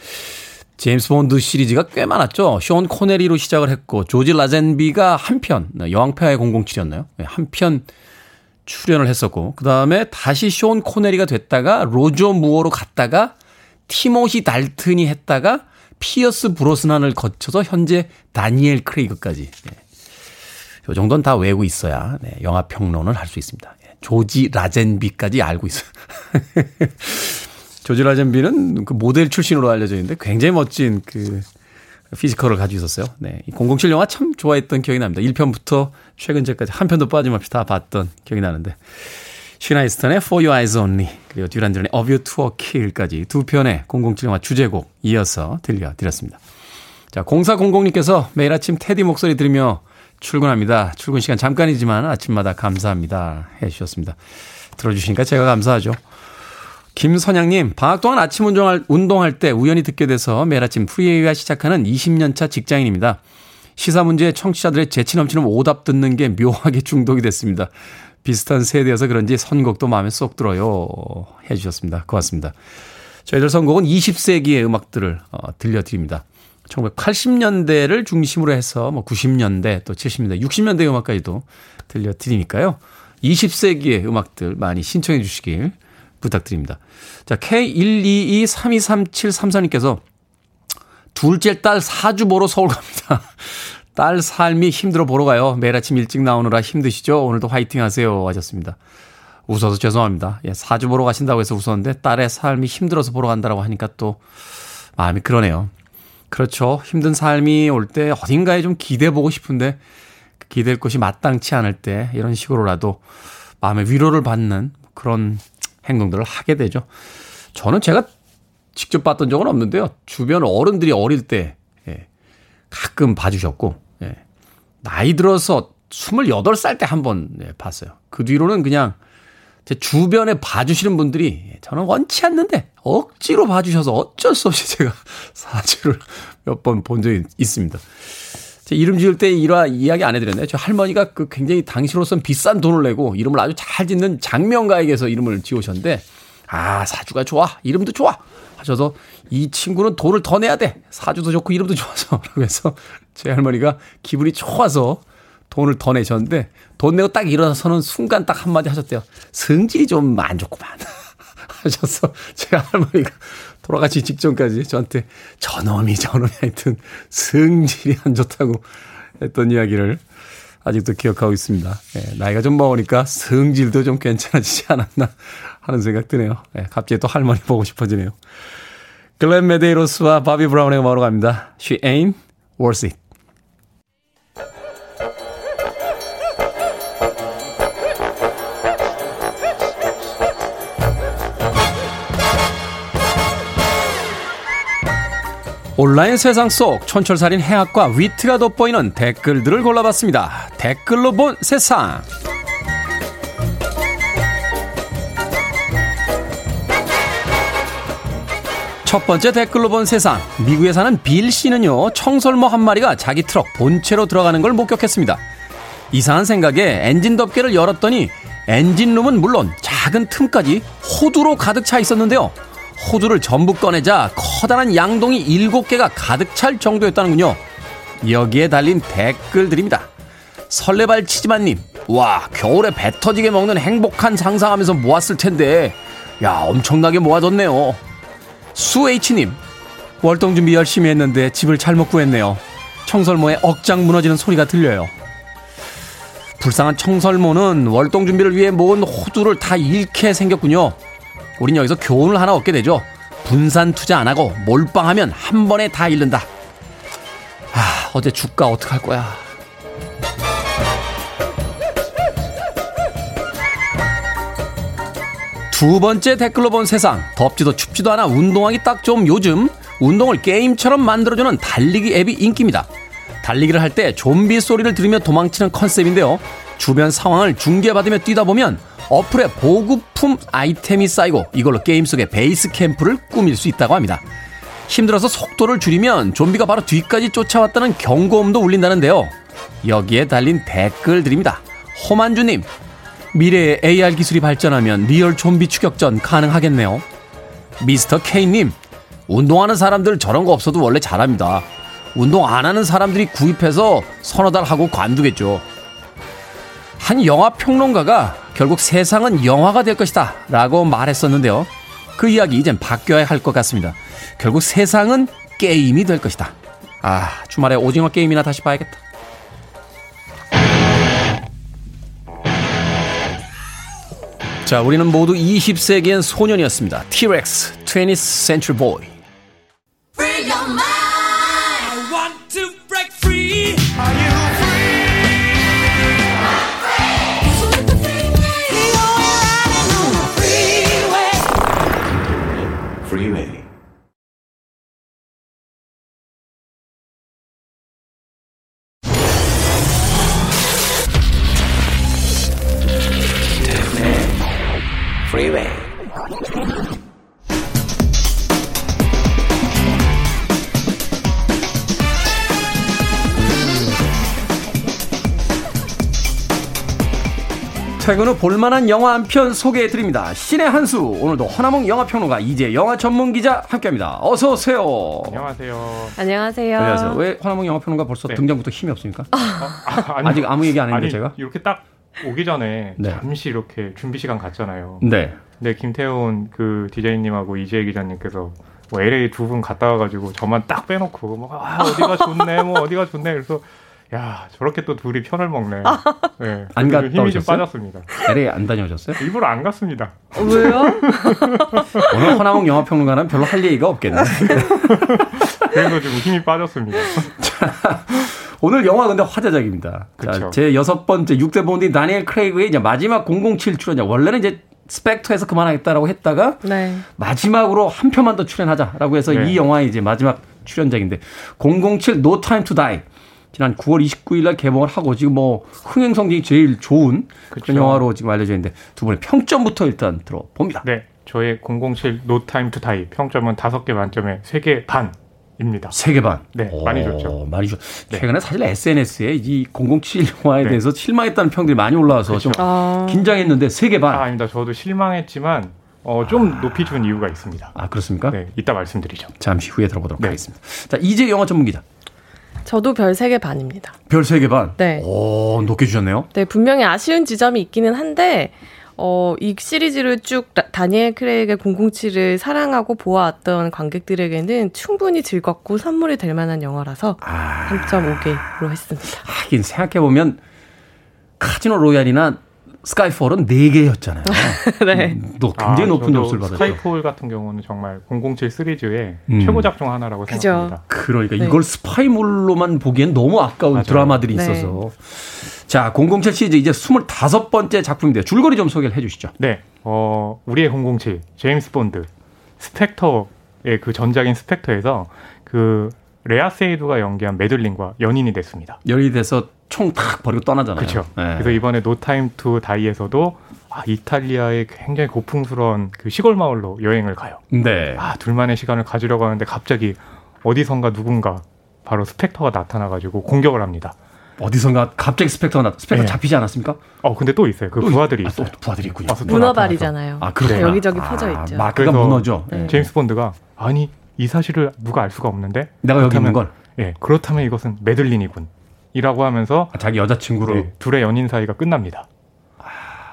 제임스 본드 시리즈가 꽤 많았죠. 숀 코네리로 시작을 했고 조지 라젠비가 한 편, 여왕폐하의 007이었나요? 한 편 출연을 했었고 그 다음에 다시 숀 코네리가 됐다가 로저 무어로 갔다가 티모시 달튼이 했다가 피어스 브로스난을 거쳐서 현재 다니엘 크레이그까지 네. 요 정도는 다 외우고 있어야 네, 영화 평론을 할 수 있습니다. 예, 조지 라젠비까지 알고 있어요. 조지 라젠비는 그 모델 출신으로 알려져 있는데 굉장히 멋진 그 피지컬을 가지고 있었어요. 네. 007 영화 참 좋아했던 기억이 납니다. 1편부터 최근작까지 한 편도 빠짐없이 다 봤던 기억이 나는데. 시나 이스턴의 For Your Eyes Only 그리고 듀란 듀란의 A View to a Kill까지 두 편의 007 영화 주제곡 이어서 들려드렸습니다. 자, 0400님께서 매일 아침 테디 목소리 들으며 출근합니다. 출근 시간 잠깐이지만 아침마다 감사합니다. 해 주셨습니다. 들어주시니까 제가 감사하죠. 김선양님, 방학 동안 아침 운동할, 운동할 때 우연히 듣게 돼서 매일 아침 프리웨이와 시작하는 20년차 직장인입니다. 시사 문제에 청취자들의 재치 넘치는 오답 듣는 게 묘하게 중독이 됐습니다. 비슷한 세대여서 그런지 선곡도 마음에 쏙 들어요. 해 주셨습니다. 고맙습니다. 저희들 선곡은 20세기의 음악들을 어, 들려드립니다. 1980년대를 중심으로 해서 뭐 90년대 또 70년대, 60년대 음악까지도 들려드리니까요. 20세기의 음악들 많이 신청해 주시길 부탁드립니다. 자, K122323734님께서 둘째 딸 사주 보러 서울 갑니다. 딸 삶이 힘들어 보러 가요. 매일 아침 일찍 나오느라 힘드시죠? 오늘도 화이팅 하세요. 하셨습니다. 웃어서 죄송합니다. 예, 사주 보러 가신다고 해서 웃었는데 딸의 삶이 힘들어서 보러 간다라고 하니까 또 마음이 그러네요. 그렇죠. 힘든 삶이 올 때 어딘가에 좀 기대 보고 싶은데 그 기댈 곳이 마땅치 않을 때 이런 식으로라도 마음의 위로를 받는 그런 행동들을 하게 되죠. 저는 제가 직접 봤던 적은 없는데요. 주변 어른들이 어릴 때 예, 가끔 봐주셨고 예, 나이 들어서 28살 때 한번 예, 봤어요. 그 뒤로는 그냥 제 주변에 봐주시는 분들이 예, 저는 원치 않는데 억지로 봐주셔서 어쩔 수 없이 제가 사주를 몇 번 본 적이 있습니다. 제 이름 지을 때 일화 이야기 안 해드렸나요? 저 할머니가 그 굉장히 당시로선 비싼 돈을 내고 이름을 아주 잘 짓는 장명가에게서 이름을 지으셨는데 아 사주가 좋아 이름도 좋아 하셔서 이 친구는 돈을 더 내야 돼 사주도 좋고 이름도 좋아서 그래서 제 할머니가 기분이 좋아서 돈을 더 내셨는데 돈 내고 딱 일어나서는 순간 딱 한마디 하셨대요. 성질이 좀 안 좋구만. 하셔서 제 할머니가 돌아가시 직전까지 저한테 저놈이 저놈이 하여튼 성질이 안 좋다고 했던 이야기를 아직도 기억하고 있습니다. 예, 나이가 좀 먹으니까 성질도 좀 괜찮아지지 않았나 하는 생각 드네요. 예, 갑자기 또 할머니 보고 싶어지네요. 글렌 메데이로스와 바비 브라운의 음악으로 갑니다. She ain't worth it. 온라인 세상 속 촌철살인 해학과 위트가 돋보이는 댓글들을 골라봤습니다. 댓글로 본 세상. 첫 번째 댓글로 본 세상. 미국에 사는 빌 씨는요, 청설모 한 마리가 자기 트럭 본체로 들어가는 걸 목격했습니다. 이상한 생각에 엔진 덮개를 열었더니 엔진룸은 물론 작은 틈까지 호두로 가득 차 있었는데요. 호두를 전부 꺼내자 커다란 양동이 7개가 가득 찰 정도였다는군요. 여기에 달린 댓글들입니다. 설레발 치지마님, 와, 겨울에 배 터지게 먹는 행복한 상상하면서 모았을 텐데, 야, 엄청나게 모아뒀네요. 수H님, 월동 준비 열심히 했는데 집을 잘못 구했네요. 청설모에 억장 무너지는 소리가 들려요. 불쌍한 청설모는 월동 준비를 위해 모은 호두를 다 잃게 생겼군요. 우린 여기서 교훈을 하나 얻게 되죠. 분산 투자 안 하고 몰빵하면 한 번에 다 잃는다. 아, 어제 주가 어떡할 거야. 두 번째 댓글로 본 세상. 덥지도 춥지도 않아 운동하기 딱 좋은 요즘. 운동을 게임처럼 만들어주는 달리기 앱이 인기입니다. 달리기를 할 때 좀비 소리를 들으며 도망치는 컨셉인데요. 주변 상황을 중계받으며 뛰다 보면 어플에 보급품 아이템이 쌓이고 이걸로 게임 속의 베이스 캠프를 꾸밀 수 있다고 합니다. 힘들어서 속도를 줄이면 좀비가 바로 뒤까지 쫓아왔다는 경고음도 울린다는데요. 여기에 달린 댓글들입니다. 호만주님, 미래의 AR 기술이 발전하면 리얼 좀비 추격전 가능하겠네요. 미스터 K님, 운동하는 사람들 저런 거 없어도 원래 잘합니다. 운동 안 하는 사람들이 구입해서 서너 달 하고 관두겠죠. 한 영화 평론가가 결국 세상은 영화가 될 것이다 라고 말했었는데요. 그 이야기 이젠 바뀌어야 할 것 같습니다. 결국 세상은 게임이 될 것이다. 아, 주말에 오징어 게임이나 다시 봐야겠다. 자, 우리는 모두 20세기엔 소년이었습니다. T-Rex, 20th Century Boy. 최근 후 볼만한 영화 한 편 소개해 드립니다. 신의 한수 오늘도 허나몽 영화 평론가 이제 영화 전문 기자 함께합니다. 어서 오세요. 안녕하세요. 안녕하세요. 안녕하세요. 왜 허나몽 영화 평론가 벌써 네. 등장부터 힘이 없습니까? 아, 아니, 아직 아무 얘기 안 했는데 아니, 제가. 이렇게 딱 오기 전에 네. 잠시 이렇게 준비 시간 갔잖아요. 네. 근데 김태훈 그 디제이님하고 이재희 기자님께서 뭐 LA 두 분 갔다 와가지고 저만 딱 빼놓고 뭐 아, 어디가 좋네, 뭐 어디가 좋네. 그래서 야 저렇게 또 둘이 편을 먹네. 네, 안 갔다 힘이 좀 오셨어요? 빠졌습니다. LA 안 다녀오셨어요? 일부러 안 갔습니다. 왜요? 오늘 허나몽 영화 평론가는 별로 할 얘기가 없겠네. 그래서 지금 힘이 빠졌습니다. 오늘 영화 근데 화제작입니다. 자, 그쵸. 제 여섯 번째 6대 본디 다니엘 크레이그의 이제 마지막 007 출연자. 원래는 이제 스펙터에서 그만하겠다라고 했다가 네. 마지막으로 한 편만 더 출연하자라고 해서 네. 이 영화의 이제 마지막 출연작인데 007 No Time to Die 지난 9월 29일 날 개봉을 하고 지금 뭐 흥행 성적이 제일 좋은 그런 그쵸. 영화로 지금 알려져 있는데 두 분의 평점부터 일단 들어봅니다. 네, 저의 007 No Time to Die 평점은 5개 만점에 3개 반 입니다. 세개 반. 네, 많이 좋죠. 많이 좋. 네. 최근에 사실 SNS에 이 007 영화에 네. 대해서 실망했다는 평들이 많이 올라와서 좀 아, 긴장했는데 세개 반. 아, 아닙니다. 저도 실망했지만 어, 좀 높이 준 이유가 있습니다. 아 그렇습니까? 네, 이따 말씀드리죠. 잠시 후에 들어보도록 네. 하겠습니다. 자 이제 영화 전문 기자 저도 별 3개 반입니다. 별세개 반. 네. 오 높게 주셨네요. 네, 분명히 아쉬운 지점이 있기는 한데, 어, 이 시리즈를 쭉 다- 다니엘 크레이의 007을 사랑하고 보아왔던 관객들에게는 충분히 즐겁고 선물이 될 만한 영화라서 아 3.5개로 했습니다. 하긴 생각해 보면 카지노 로얄이나 스카이폴은 네 개였잖아요. 네. 또 굉장히 아, 높은 점수를 받았죠. 스카이폴 같은 경우는 정말 007 시리즈의 음. 최고작 중 하나라고 그죠. 생각합니다. 그러니까 네. 이걸 스파이물로만 보기엔 너무 아까운 맞아요. 드라마들이 네. 있어서. 자, 007 시리즈 이제 25번째 작품인데 줄거리 좀 소개를 해 주시죠. 네, 어, 우리의 007 제임스 본드 스펙터의 그 전작인 스펙터에서 그 레아 세이두가 연기한 메들린과 연인이 됐습니다. 연이 돼서 총 탁 버리고 떠나잖아요. 그렇죠. 네. 그래서 이번에 No Time to Die에서도 아, 이탈리아의 굉장히 고풍스러운 그 시골 마을로 여행을 가요. 네. 아, 둘만의 시간을 가지려고 하는데 갑자기 어디선가 누군가 바로 스펙터가 나타나가지고 공격을 합니다. 어디선가 갑자기 스펙터가 나, 스펙터 네. 잡히지 않았습니까? 어, 근데 또 있어요. 그 또 부하들이 아, 또 있어요. 부하들이 있군요. 또 문어발이잖아요. 아, 그렇구나. 네, 여기저기 아, 퍼져 있죠. 마크가 그래서- 무너져. 네. 네. 제임스 본드가 아니 이 사실을 누가 알 수가 없는데 내가 여기 있는 그렇다면 걸. 예, 그렇다면 이것은 메들린이군. 이라고 하면서 아, 자기 여자친구를 네, 둘의 연인 사이가 끝납니다.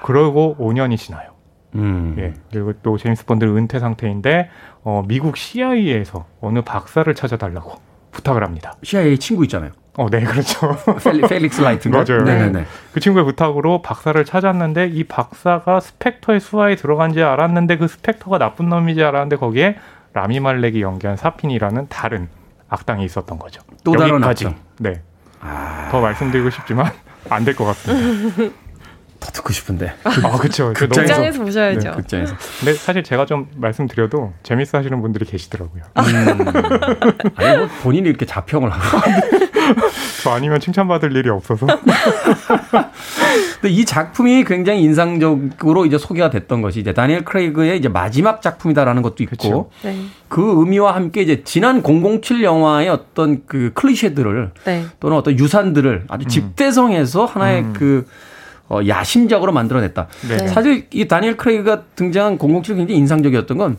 그러고 5년이 지나요. 음. 예, 그리고 또 제임스 본드는 은퇴 상태인데 어, 미국 CIA에서 어느 박사를 찾아달라고 부탁을 합니다. CIA 친구 있잖아요. 어, 네, 그렇죠. 펠릭스 라이트인가? 맞아요. 네네네. 그 친구의 부탁으로 박사를 찾았는데 이 박사가 스펙터의 수하에 들어간 지 알았는데 그 스펙터가 나쁜 놈이지 알았는데 거기에 라미 말렉이 연기한 사핀이라는 다른 악당이 있었던 거죠. 또 다른 여기까지. 악당. 네. 아, 더 말씀드리고 싶지만 안 될 것 같습니다. 더 듣고 싶은데. 아, 그렇죠. 극장에서 보셔야죠. 극장에서. 근데 사실 제가 좀 말씀드려도 재밌어 하시는 분들이 계시더라고요. 아니, 뭐 본인이 이렇게 자평을 하고. 저 아니면 칭찬받을 일이 없어서. 근데 이 작품이 굉장히 인상적으로 이제 소개가 됐던 것이 이제 다니엘 크레이그의 이제 마지막 작품이다라는 것도 있고. 네. 그 의미와 함께 이제 지난 007 영화의 어떤 그 클리셰들을 네. 또는 어떤 유산들을 아주 음. 집대성해서 하나의 그 어, 야심작으로 만들어냈다. 네. 사실 이 다니엘 크레이그가 등장한 007이 굉장히 인상적이었던 건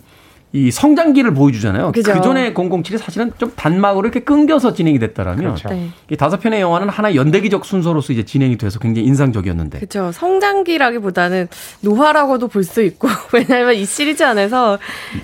이 성장기를 보여주잖아요. 그 전에 007이 사실은 좀 단막으로 이렇게 끊겨서 진행이 됐다라면 그렇죠. 네. 이 다섯 편의 영화는 하나의 연대기적 순서로서 이제 진행이 돼서 굉장히 인상적이었는데. 그렇죠. 성장기라기보다는 노화라고도 볼 수 있고 왜냐하면 이 시리즈 안에서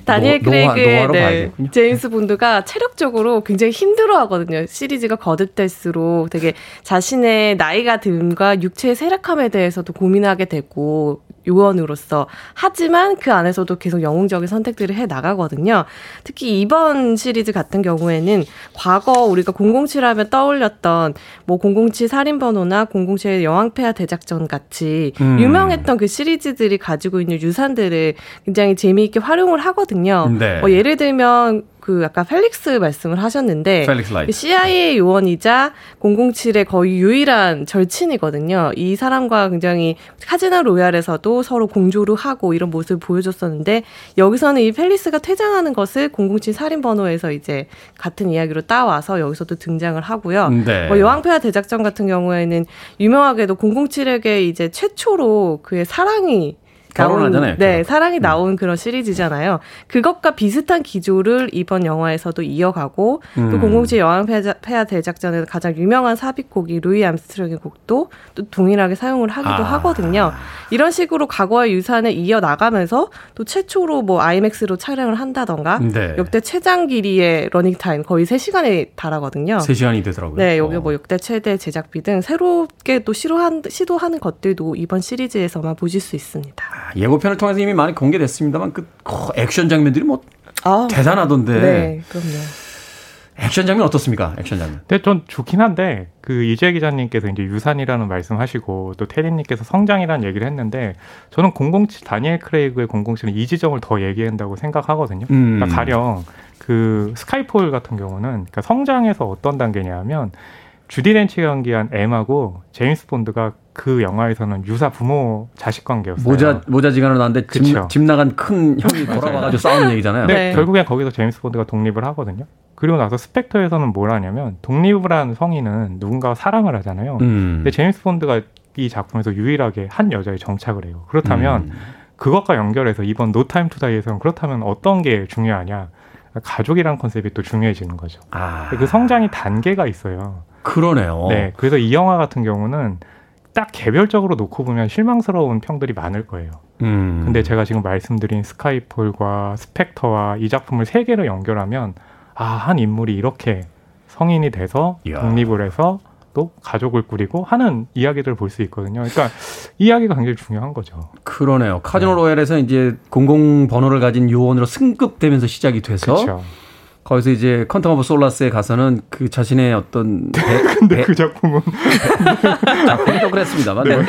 다니엘 노- 크레이그의 네, 봐야겠군요. 제임스 본드가 체력적으로 굉장히 힘들어하거든요. 시리즈가 거듭될수록 되게 자신의 나이가 듦과 육체의 쇠락함에 대해서도 고민하게 되고 요원으로서 하지만 그 안에서도 계속 영웅적인 선택들을 해 나가거든요. 특히 이번 시리즈 같은 경우에는 과거 우리가 007 하면 떠올렸던 뭐 007 살인 번호나 007 여왕 폐하 대작전 같이 음. 유명했던 그 시리즈들이 가지고 있는 유산들을 굉장히 재미있게 활용을 하거든요. 네. 뭐 예를 들면 그 아까 펠릭스 말씀을 하셨는데 라이트. CIA 요원이자 007의 거의 유일한 절친이거든요. 이 사람과 굉장히 카지노 로얄에서도 서로 공조를 하고 이런 모습을 보여줬었는데 여기서는 이 펠릭스가 퇴장하는 것을 007 살인 번호에서 이제 같은 이야기로 따와서 여기서도 등장을 하고요. 네. 뭐 여왕폐하 대작전 같은 경우에는 유명하게도 007에게 이제 최초로 그의 사랑이 나온, 네, 결혼. 사랑이 나온 그런 시리즈잖아요. 그것과 비슷한 기조를 이번 영화에서도 이어가고 음. 또 007 여왕 폐하 대작전에서 가장 유명한 삽입곡이 루이 암스트롱의 곡도 또 동일하게 사용을 하기도 아. 하거든요. 이런 식으로 과거의 유산을 이어 나가면서 또 최초로 뭐 IMAX로 촬영을 한다던가 네. 역대 최장 길이의 러닝 타임 거의 3시간에 달하거든요. 3시간이 되더라고요. 네, 여기 어. 뭐 역대 최대 제작비 등 새롭게 또 시도한, 시도하는 것들도 이번 시리즈에서만 보실 수 있습니다. 예고편을 통해서 이미 많이 공개됐습니다만 그 어, 액션 장면들이 뭐 아, 대단하던데. 네, 그럼요. 액션 장면 어떻습니까? 액션 장면. 근데 전 좋긴 한데 그 이재 기자님께서 이제 유산이라는 말씀하시고 또 테리님께서 성장이라는 얘기를 했는데 저는 007 다니엘 크레이그의 007은 이 지점을 더 얘기한다고 생각하거든요. 음. 그러니까 가령 그 스카이폴 같은 경우는 그러니까 성장에서 어떤 단계냐면 주디 덴치가 연기한 M하고 제임스 본드가 그 영화에서는 유사 부모 자식 관계였어요. 모자 모자지간을 나는데 집, 그쵸. 집 나간 큰 형이 돌아와가지고 싸우는 얘기잖아요. 네, 네. 결국엔 거기서 제임스 본드가 독립을 하거든요. 그리고 나서 스펙터에서는 뭘 하냐면 독립을 한 성인은 누군가와 사랑을 하잖아요. 음. 근데 제임스 본드가 이 작품에서 유일하게 한 여자에 정착을 해요. 그렇다면 음. 그것과 연결해서 이번 No Time to Die에서는 그렇다면 어떤 게 중요하냐? 가족이란 concept이 또 중요해지는 거죠. 아, 그 성장이 단계가 있어요. 그러네요. 네, 그래서 이 영화 같은 경우는 딱 개별적으로 놓고 보면 실망스러운 평들이 많을 거예요. 음. 근데 제가 지금 말씀드린 스카이폴과 스펙터와 이 작품을 세 개를 연결하면 아, 한 인물이 이렇게 성인이 돼서 이야. 독립을 해서 또 가족을 꾸리고 하는 이야기들을 볼 수 있거든요. 그러니까 이야기가 굉장히 중요한 거죠. 그러네요. Casino 네. Royale에서 이제 공공 번호를 가진 요원으로 승급되면서 시작이 돼서 그렇죠. 거기서 이제 Quantum of Solace에 가서는 그 자신의 어떤 배, 근데 배- 그 작품은 작품도 그랬습니다만 네.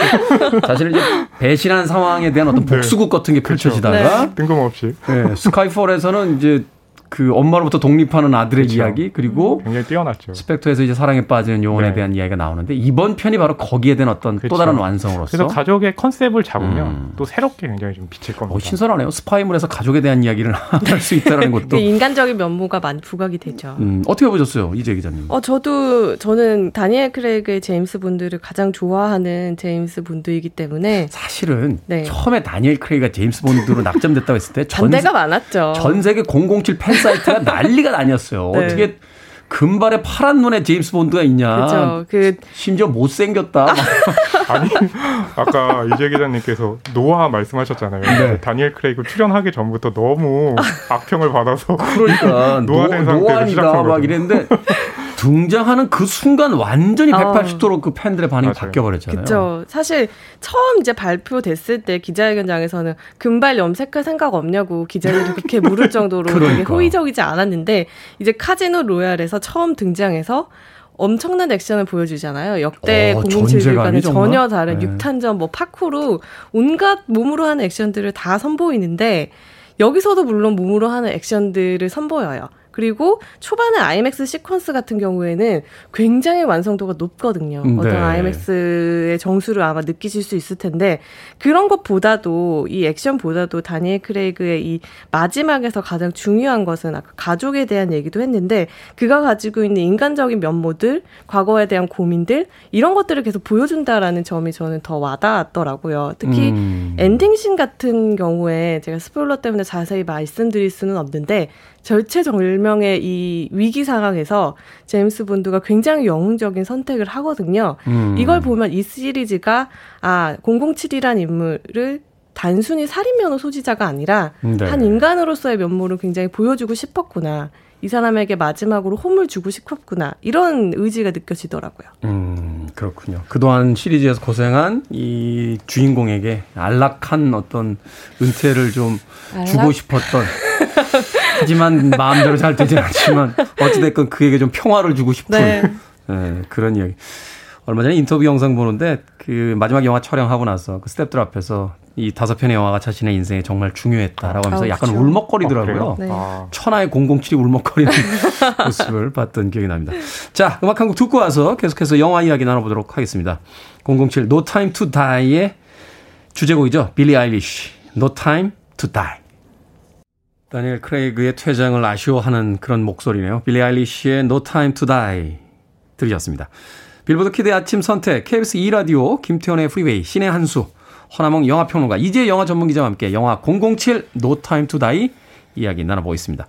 자신을 이제 배신한 상황에 대한 어떤 네. 복수극 같은 게 그렇죠. 펼쳐지다가 뜬금없이 네, Skyfall에서는 이제 그 엄마로부터 독립하는 아들의 그렇죠. 이야기 그리고 굉장히 뛰어났죠. Spectre에서 이제 사랑에 빠지는 요원에 네. 대한 이야기가 나오는데 이번 편이 바로 거기에 대한 어떤 또 그렇죠. 다른 완성으로서 그래서 가족의 컨셉을 잡으면 음. 또 새롭게 굉장히 좀 비칠 겁니다. 어, 신선하네요. 스파이물에서 가족에 대한 이야기를 할 수 있다는 것도. 그 인간적인 면모가 많이 부각이 되죠. 음, 어떻게 보셨어요, 이재 기자님? 어, 저도, 저는 다니엘 크레이그의 제임스 본드를 가장 좋아하는 제임스 본드이기 때문에 사실은 네. 처음에 다니엘 크레이그가 제임스 본드로 낙점됐다고 했을 때 전, 반대가 많았죠. 전 세계 007 팬 사이트가 난리가 아니었어요. 네. 어떻게 금발에 파란 눈에 제임스 본드가 있냐. 그렇죠. 그 심지어 못생겼다. 막. 아니 아까 이재 기자님께서 노아 말씀하셨잖아요. 네. 다니엘 크레이그 출연하기 전부터 너무 악평을 받아서 그러니까 노, 노화된 상태에서 노안이다 시작한 막. 이랬는데 등장하는 그 순간 완전히 어. 180도로 그 팬들의 반응이 맞아요. 바뀌어 버렸잖아요. 그렇죠. 사실 처음 이제 발표됐을 때 기자회견장에서는 금발 염색할 생각 없냐고 기자들이 그렇게 물을 정도로 되게 그러니까. 호의적이지 않았는데 이제 카지노 로얄에서 처음 등장해서 엄청난 액션을 보여주잖아요. 역대 어, 007과는 존재감이 정말? 전혀 다른 네. 육탄전, 뭐 파쿠르 온갖 몸으로 하는 액션들을 다 선보이는데 여기서도 물론 몸으로 하는 액션들을 선보여요. 그리고 초반에 IMAX 시퀀스 같은 경우에는 굉장히 완성도가 높거든요. 네. 어떤 IMAX의 정수를 아마 느끼실 수 있을 텐데 그런 것보다도 이 액션보다도 다니엘 크레이그의 이 마지막에서 가장 중요한 것은 아까 가족에 대한 얘기도 했는데 그가 가지고 있는 인간적인 면모들, 과거에 대한 고민들 이런 것들을 계속 보여준다라는 점이 저는 더 와닿았더라고요. 특히 음. 엔딩씬 같은 경우에 제가 스포일러 때문에 자세히 말씀드릴 수는 없는데 절체절명의 이 위기 상황에서 제임스 본드가 굉장히 영웅적인 선택을 하거든요. 음. 이걸 보면 이 시리즈가 아 007이란 인물을 단순히 살인면허 소지자가 아니라 네. 한 인간으로서의 면모를 굉장히 보여주고 싶었구나. 이 사람에게 마지막으로 홈을 주고 싶었구나. 이런 의지가 느껴지더라고요. 음, 그렇군요. 그동안 시리즈에서 고생한 이 주인공에게 안락한 어떤 은퇴를 좀 주고 안락? 싶었던 하지만 마음대로 잘 되진 않지만 어찌됐건 그에게 좀 평화를 주고 싶은 네. 예, 그런 이야기. 얼마 전에 인터뷰 영상 보는데 그 마지막 영화 촬영하고 나서 그 스탭들 앞에서 이 다섯 편의 영화가 자신의 인생에 정말 중요했다라고 하면서 아우, 약간 그렇죠. 울먹거리더라고요. 네. 아, 천하의 007이 울먹거리는 모습을 봤던 기억이 납니다. 자, 음악 한 곡 듣고 와서 계속해서 영화 이야기 나눠보도록 하겠습니다. 007 No Time to Die의 주제곡이죠. 빌리 아일리쉬 No Time to Die. 다니엘 크레이그의 퇴장을 아쉬워하는 그런 목소리네요. 빌리 아일리쉬의 No Time to Die 들으셨습니다. 빌보드 키드 아침 선택 KBS 2라디오 김태훈의 프리웨이 신의 한수 허남웅 영화평론가 이제 영화 전문기자와 함께 영화 007 No Time to Die 이야기 나눠보겠습니다.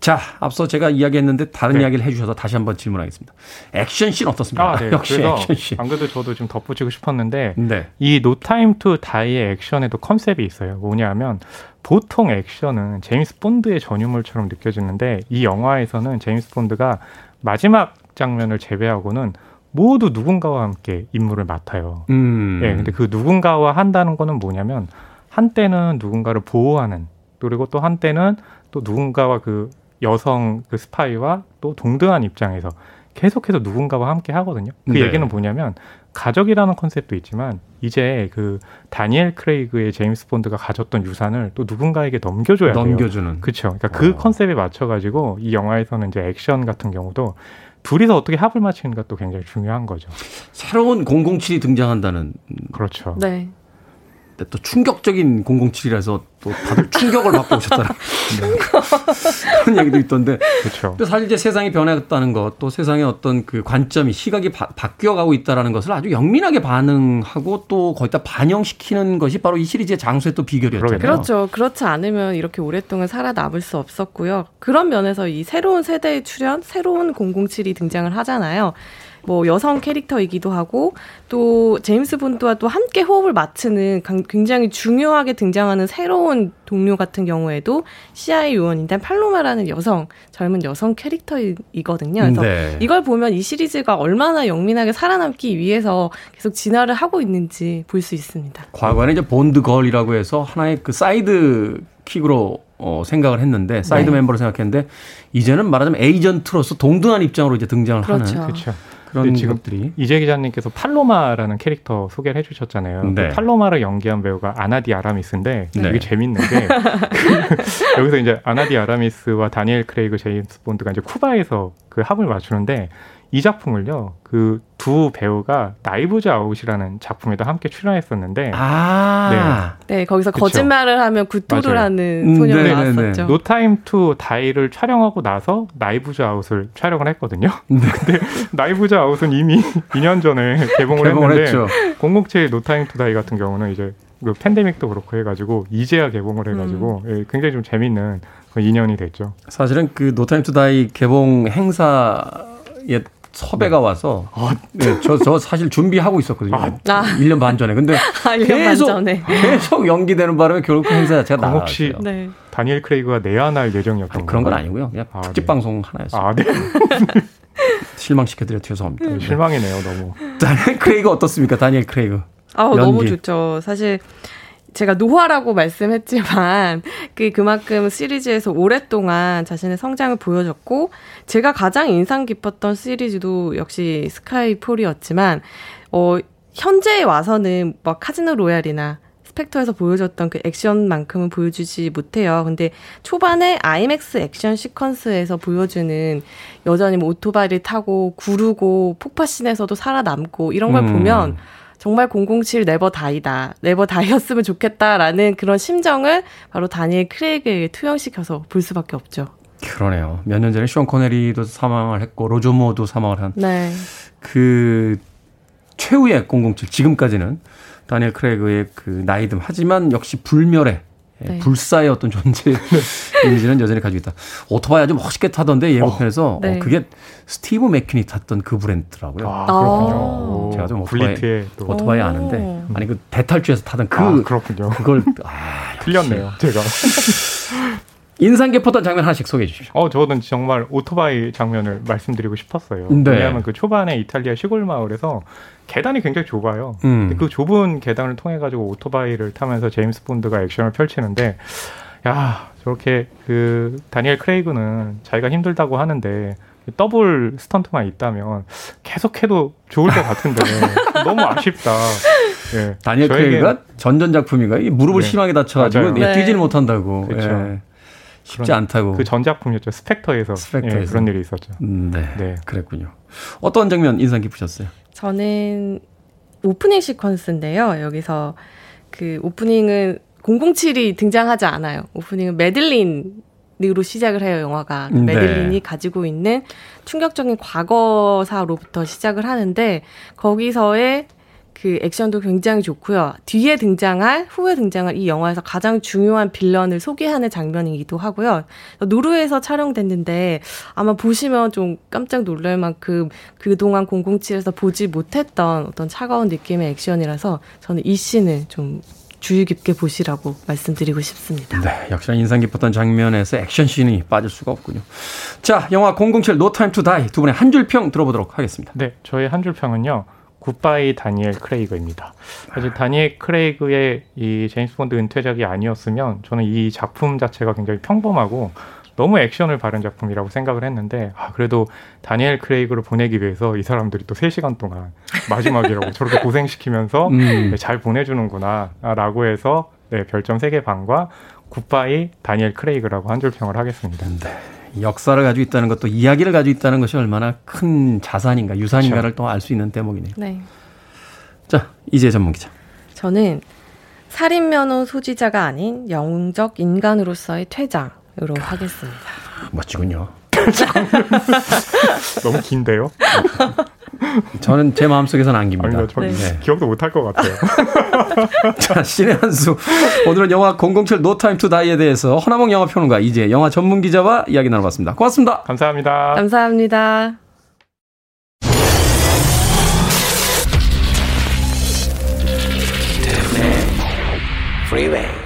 자, 앞서 제가 이야기했는데 다른 네. 이야기를 해주셔서 다시 한번 질문하겠습니다. 액션씬 어떻습니까? 아, 네. 역시 액션씬. 안 그래도 저도 좀 덧붙이고 싶었는데 네. 이 Time to Die의 액션에도 컨셉이 있어요. 뭐냐면 보통 액션은 제임스 본드의 전유물처럼 느껴지는데 이 영화에서는 제임스 본드가 마지막 장면을 제외하고는 모두 누군가와 함께 임무를 맡아요. 음. 예, 근데 그 누군가와 한다는 거는 뭐냐면 한때는 누군가를 보호하는 그리고 또 한때는 또 누군가와 그 여성 그 스파이와 또 동등한 입장에서 계속해서 누군가와 함께 하거든요. 그 네. 얘기는 뭐냐면 가족이라는 컨셉도 있지만 이제 그 다니엘 크레이그의 제임스 본드가 가졌던 유산을 또 누군가에게 넘겨줘야 돼요. 넘겨주는. 그렇죠. 그러니까 그 어. 컨셉에 맞춰 가지고 이 영화에서는 이제 액션 같은 경우도 둘이서 어떻게 합을 맞추는가 또 굉장히 중요한 거죠. 새로운 007이 등장한다는 그렇죠. 네. 또 충격적인 007이라서 또 다들 충격을 받고 오셨다는 그런 얘기도 있던데 그렇죠. 또 사실 이제 세상이 변했다는 것, 또 세상의 어떤 그 관점이 시각이 바, 바뀌어가고 있다라는 것을 아주 영민하게 반응하고 또 거기다 반영시키는 것이 바로 이 시리즈의 장수의 또 비결이었잖아요. 그렇죠. 그렇지 않으면 이렇게 오랫동안 살아남을 수 없었고요. 그런 면에서 이 새로운 세대의 출연, 새로운 007이 등장을 하잖아요. 뭐 여성 캐릭터이기도 하고 또 제임스 본드와 또 함께 호흡을 맞추는 강- 굉장히 중요하게 등장하는 새로운 동료 같은 경우에도 CIA 요원인데 팔로마라는 여성 젊은 여성 캐릭터이거든요. 그래서 네. 이걸 보면 이 시리즈가 얼마나 영민하게 살아남기 위해서 계속 진화를 하고 있는지 볼 수 있습니다. 과거에는 이제 본드 걸이라고 해서 하나의 그 sidekick으로 어, 생각을 했는데 사이드 네. 멤버로 생각했는데 이제는 말하자면 에이전트로서 동등한 입장으로 이제 등장을 그렇죠. 하는 그렇죠. 그런 지금 것들이 이재 기자님께서 팔로마라는 캐릭터 소개를 해주셨잖아요. 네. 그 팔로마를 연기한 배우가 아나 디 아르마스인데 네. 되게 재밌는 게 그 여기서 이제 아나 디 아르마스와 다니엘 크레이그 제임스 본드가 이제 쿠바에서 그 합을 맞추는데 이 작품을요 그 두 배우가 Knives Out이라는 작품에도 함께 출연했었는데 아 네, 거기서 그쵸. 거짓말을 하면 구토를 맞아요. 하는 음, 소녀가 네네네. 나왔었죠. No Time to Die를 촬영하고 나서 Knives Out을 촬영을 했거든요. 네. 근데 Knives Out은 이미 2년 전에 개봉을, 개봉을 했는데 했죠. 007 No Time to Die 같은 경우는 이제 그 팬데믹도 그렇고 해가지고 이제야 개봉을 해가지고 예, 굉장히 좀 재밌는 그 인연이 됐죠. 사실은 그 No Time to Die 개봉 행사에 섭외가 와서 네, 저, 저 사실 준비하고 있었거든요. 아. 1년 반 전에. 근데 아, 1년 반 계속 전에. 계속 연기되는 바람에 결국 그 행사 자체가 그럼 혹시 나갔어요. 네. 다니엘 크레이그가 내한할 예정이었던 아니, 그런 건? 아니고요. 그냥 아, 특집 네. 방송 하나였어요. 아, 네. 실망시켜드려 죄송합니다. 네. 실망이네요, 너무. 다니엘 크레이그 어떻습니까? 다니엘 크레이그. 너무 연기. 좋죠. 사실 제가 노화라고 말씀했지만 그 그만큼 시리즈에서 오랫동안 자신의 성장을 보여줬고 제가 가장 인상 깊었던 시리즈도 역시 Skyfall이었지만 어 현재에 와서는 막 Casino Royale이나 Spectre에서 보여줬던 그 액션만큼은 보여주지 못해요. 근데 초반에 아이맥스 액션 시퀀스에서 보여주는 여전히 뭐 오토바이를 타고 구르고 폭파씬에서도 살아남고 이런 걸 음. 보면 정말 007 never die다. never die였으면 좋겠다라는 그런 심정을 바로 다니엘 크레이그에게 투영시켜서 볼 수밖에 없죠. 그러네요. 몇 년 전에 숀 코네리도 사망을 했고 로저 모어도 사망을 한 네. 그 최후의 007 지금까지는 다니엘 크레이그의 그 나이듦 하지만 역시 불멸의 예, 네. 불사의 어떤 존재 이미지는 여전히 가지고 있다. 오토바이 아주 멋있게 타던데 예고편에서 네. 어, 그게 스티브 맥퀸이 탔던 그 브랜드더라고요. 아, 아. 그렇군요. 제가 좀 오토바이- 또. 오토바이 오. 아는데 아니 그 대탈주에서 타던 그 아, 그렇군요. 그걸 아, 틀렸네요, 제가. 인상 깊었던 장면 하나씩 소개해 주십시오. 어, 저는 정말 오토바이 장면을 말씀드리고 싶었어요. 네. 왜냐하면 그 초반에 이탈리아 시골 마을에서 계단이 굉장히 좁아요. 음. 근데 그 좁은 계단을 통해 가지고 오토바이를 타면서 제임스 본드가 액션을 펼치는데 야 저렇게 그 다니엘 크레이그는 자기가 힘들다고 하는데 더블 스턴트만 있다면 계속해도 좋을 것 같은데 너무 아쉽다. 예. 다니엘 크레이그가 전전 작품인가요? 이 무릎을 네. 심하게 다쳐가지고 네. 뛰지를 못한다고. 그렇죠. 예. 쉽지 그런- 않다고. 그 전작품이었죠. Spectre에서, Spectre에서. 예, 그런 일이 있었죠. 음, 네. 네. 그랬군요. 어떤 장면 인상 깊으셨어요? 저는 오프닝 시퀀스인데요. 여기서 그 오프닝은 007이 등장하지 않아요. 오프닝은 메들린 으로 시작을 해요, 영화가. 네. 메들린이 가지고 있는 충격적인 과거사로부터 시작을 하는데 거기서의 그 액션도 굉장히 좋고요. 뒤에 등장할, 후에 등장할 이 영화에서 가장 중요한 빌런을 소개하는 장면이기도 하고요. 노르웨이에서 촬영됐는데 아마 보시면 좀 깜짝 놀랄 만큼 그동안 007에서 보지 못했던 어떤 차가운 느낌의 액션이라서 저는 이 씬을 좀 주의 깊게 보시라고 말씀드리고 싶습니다. 네, 역시나 인상 깊었던 장면에서 액션 씬이 빠질 수가 없군요. 자, 영화 007 No Time to Die 두 분의 한 줄 평 들어보도록 하겠습니다. 네, 저의 한줄 평은요. 굿바이 다니엘 크레이그입니다. 사실 다니엘 크레이그의 이 제임스 본드 은퇴작이 아니었으면 저는 이 작품 자체가 굉장히 평범하고 너무 액션을 바른 작품이라고 생각을 했는데 아, 그래도 다니엘 크레이그를 보내기 위해서 이 사람들이 또 3시간 동안 마지막이라고 저렇게 고생시키면서 음. 네, 잘 보내주는구나 라고 해서 네, 별점 3개 반과 굿바이 다니엘 크레이그라고 한 줄 평을 하겠습니다. 역사를 가지고 있다는 것도 이야기를 가지고 있다는 것이 얼마나 큰 자산인가, 유산인가를 또 알 수 있는 대목이네요. 네. 자, 이제 전문 기자. 저는 살인면허 소지자가 아닌 영웅적 인간으로서의 퇴장으로 하겠습니다. 멋지군요. 너무 긴데요? 저는 제 마음속에서는 안깁니다. 아니요, 저 네. 기억도 못할 것 같아요. 자, 신의 한수. 오늘은 영화 007 No Time to Die에 대해서 허나몽 영화평론가 이제 영화 전문 기자와 이야기 나눠봤습니다. 고맙습니다. 감사합니다. 감사합니다. Freeway.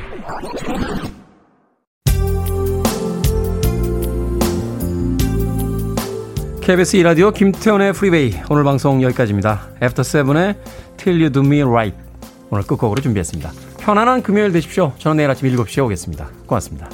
KBS 2라디오 김태훈의 프리웨이 오늘 방송 여기까지입니다. After Seven의 Till You Do Me Right 오늘 끝곡으로 준비했습니다. 편안한 금요일 되십시오. 저는 내일 아침 7시에 오겠습니다. 고맙습니다.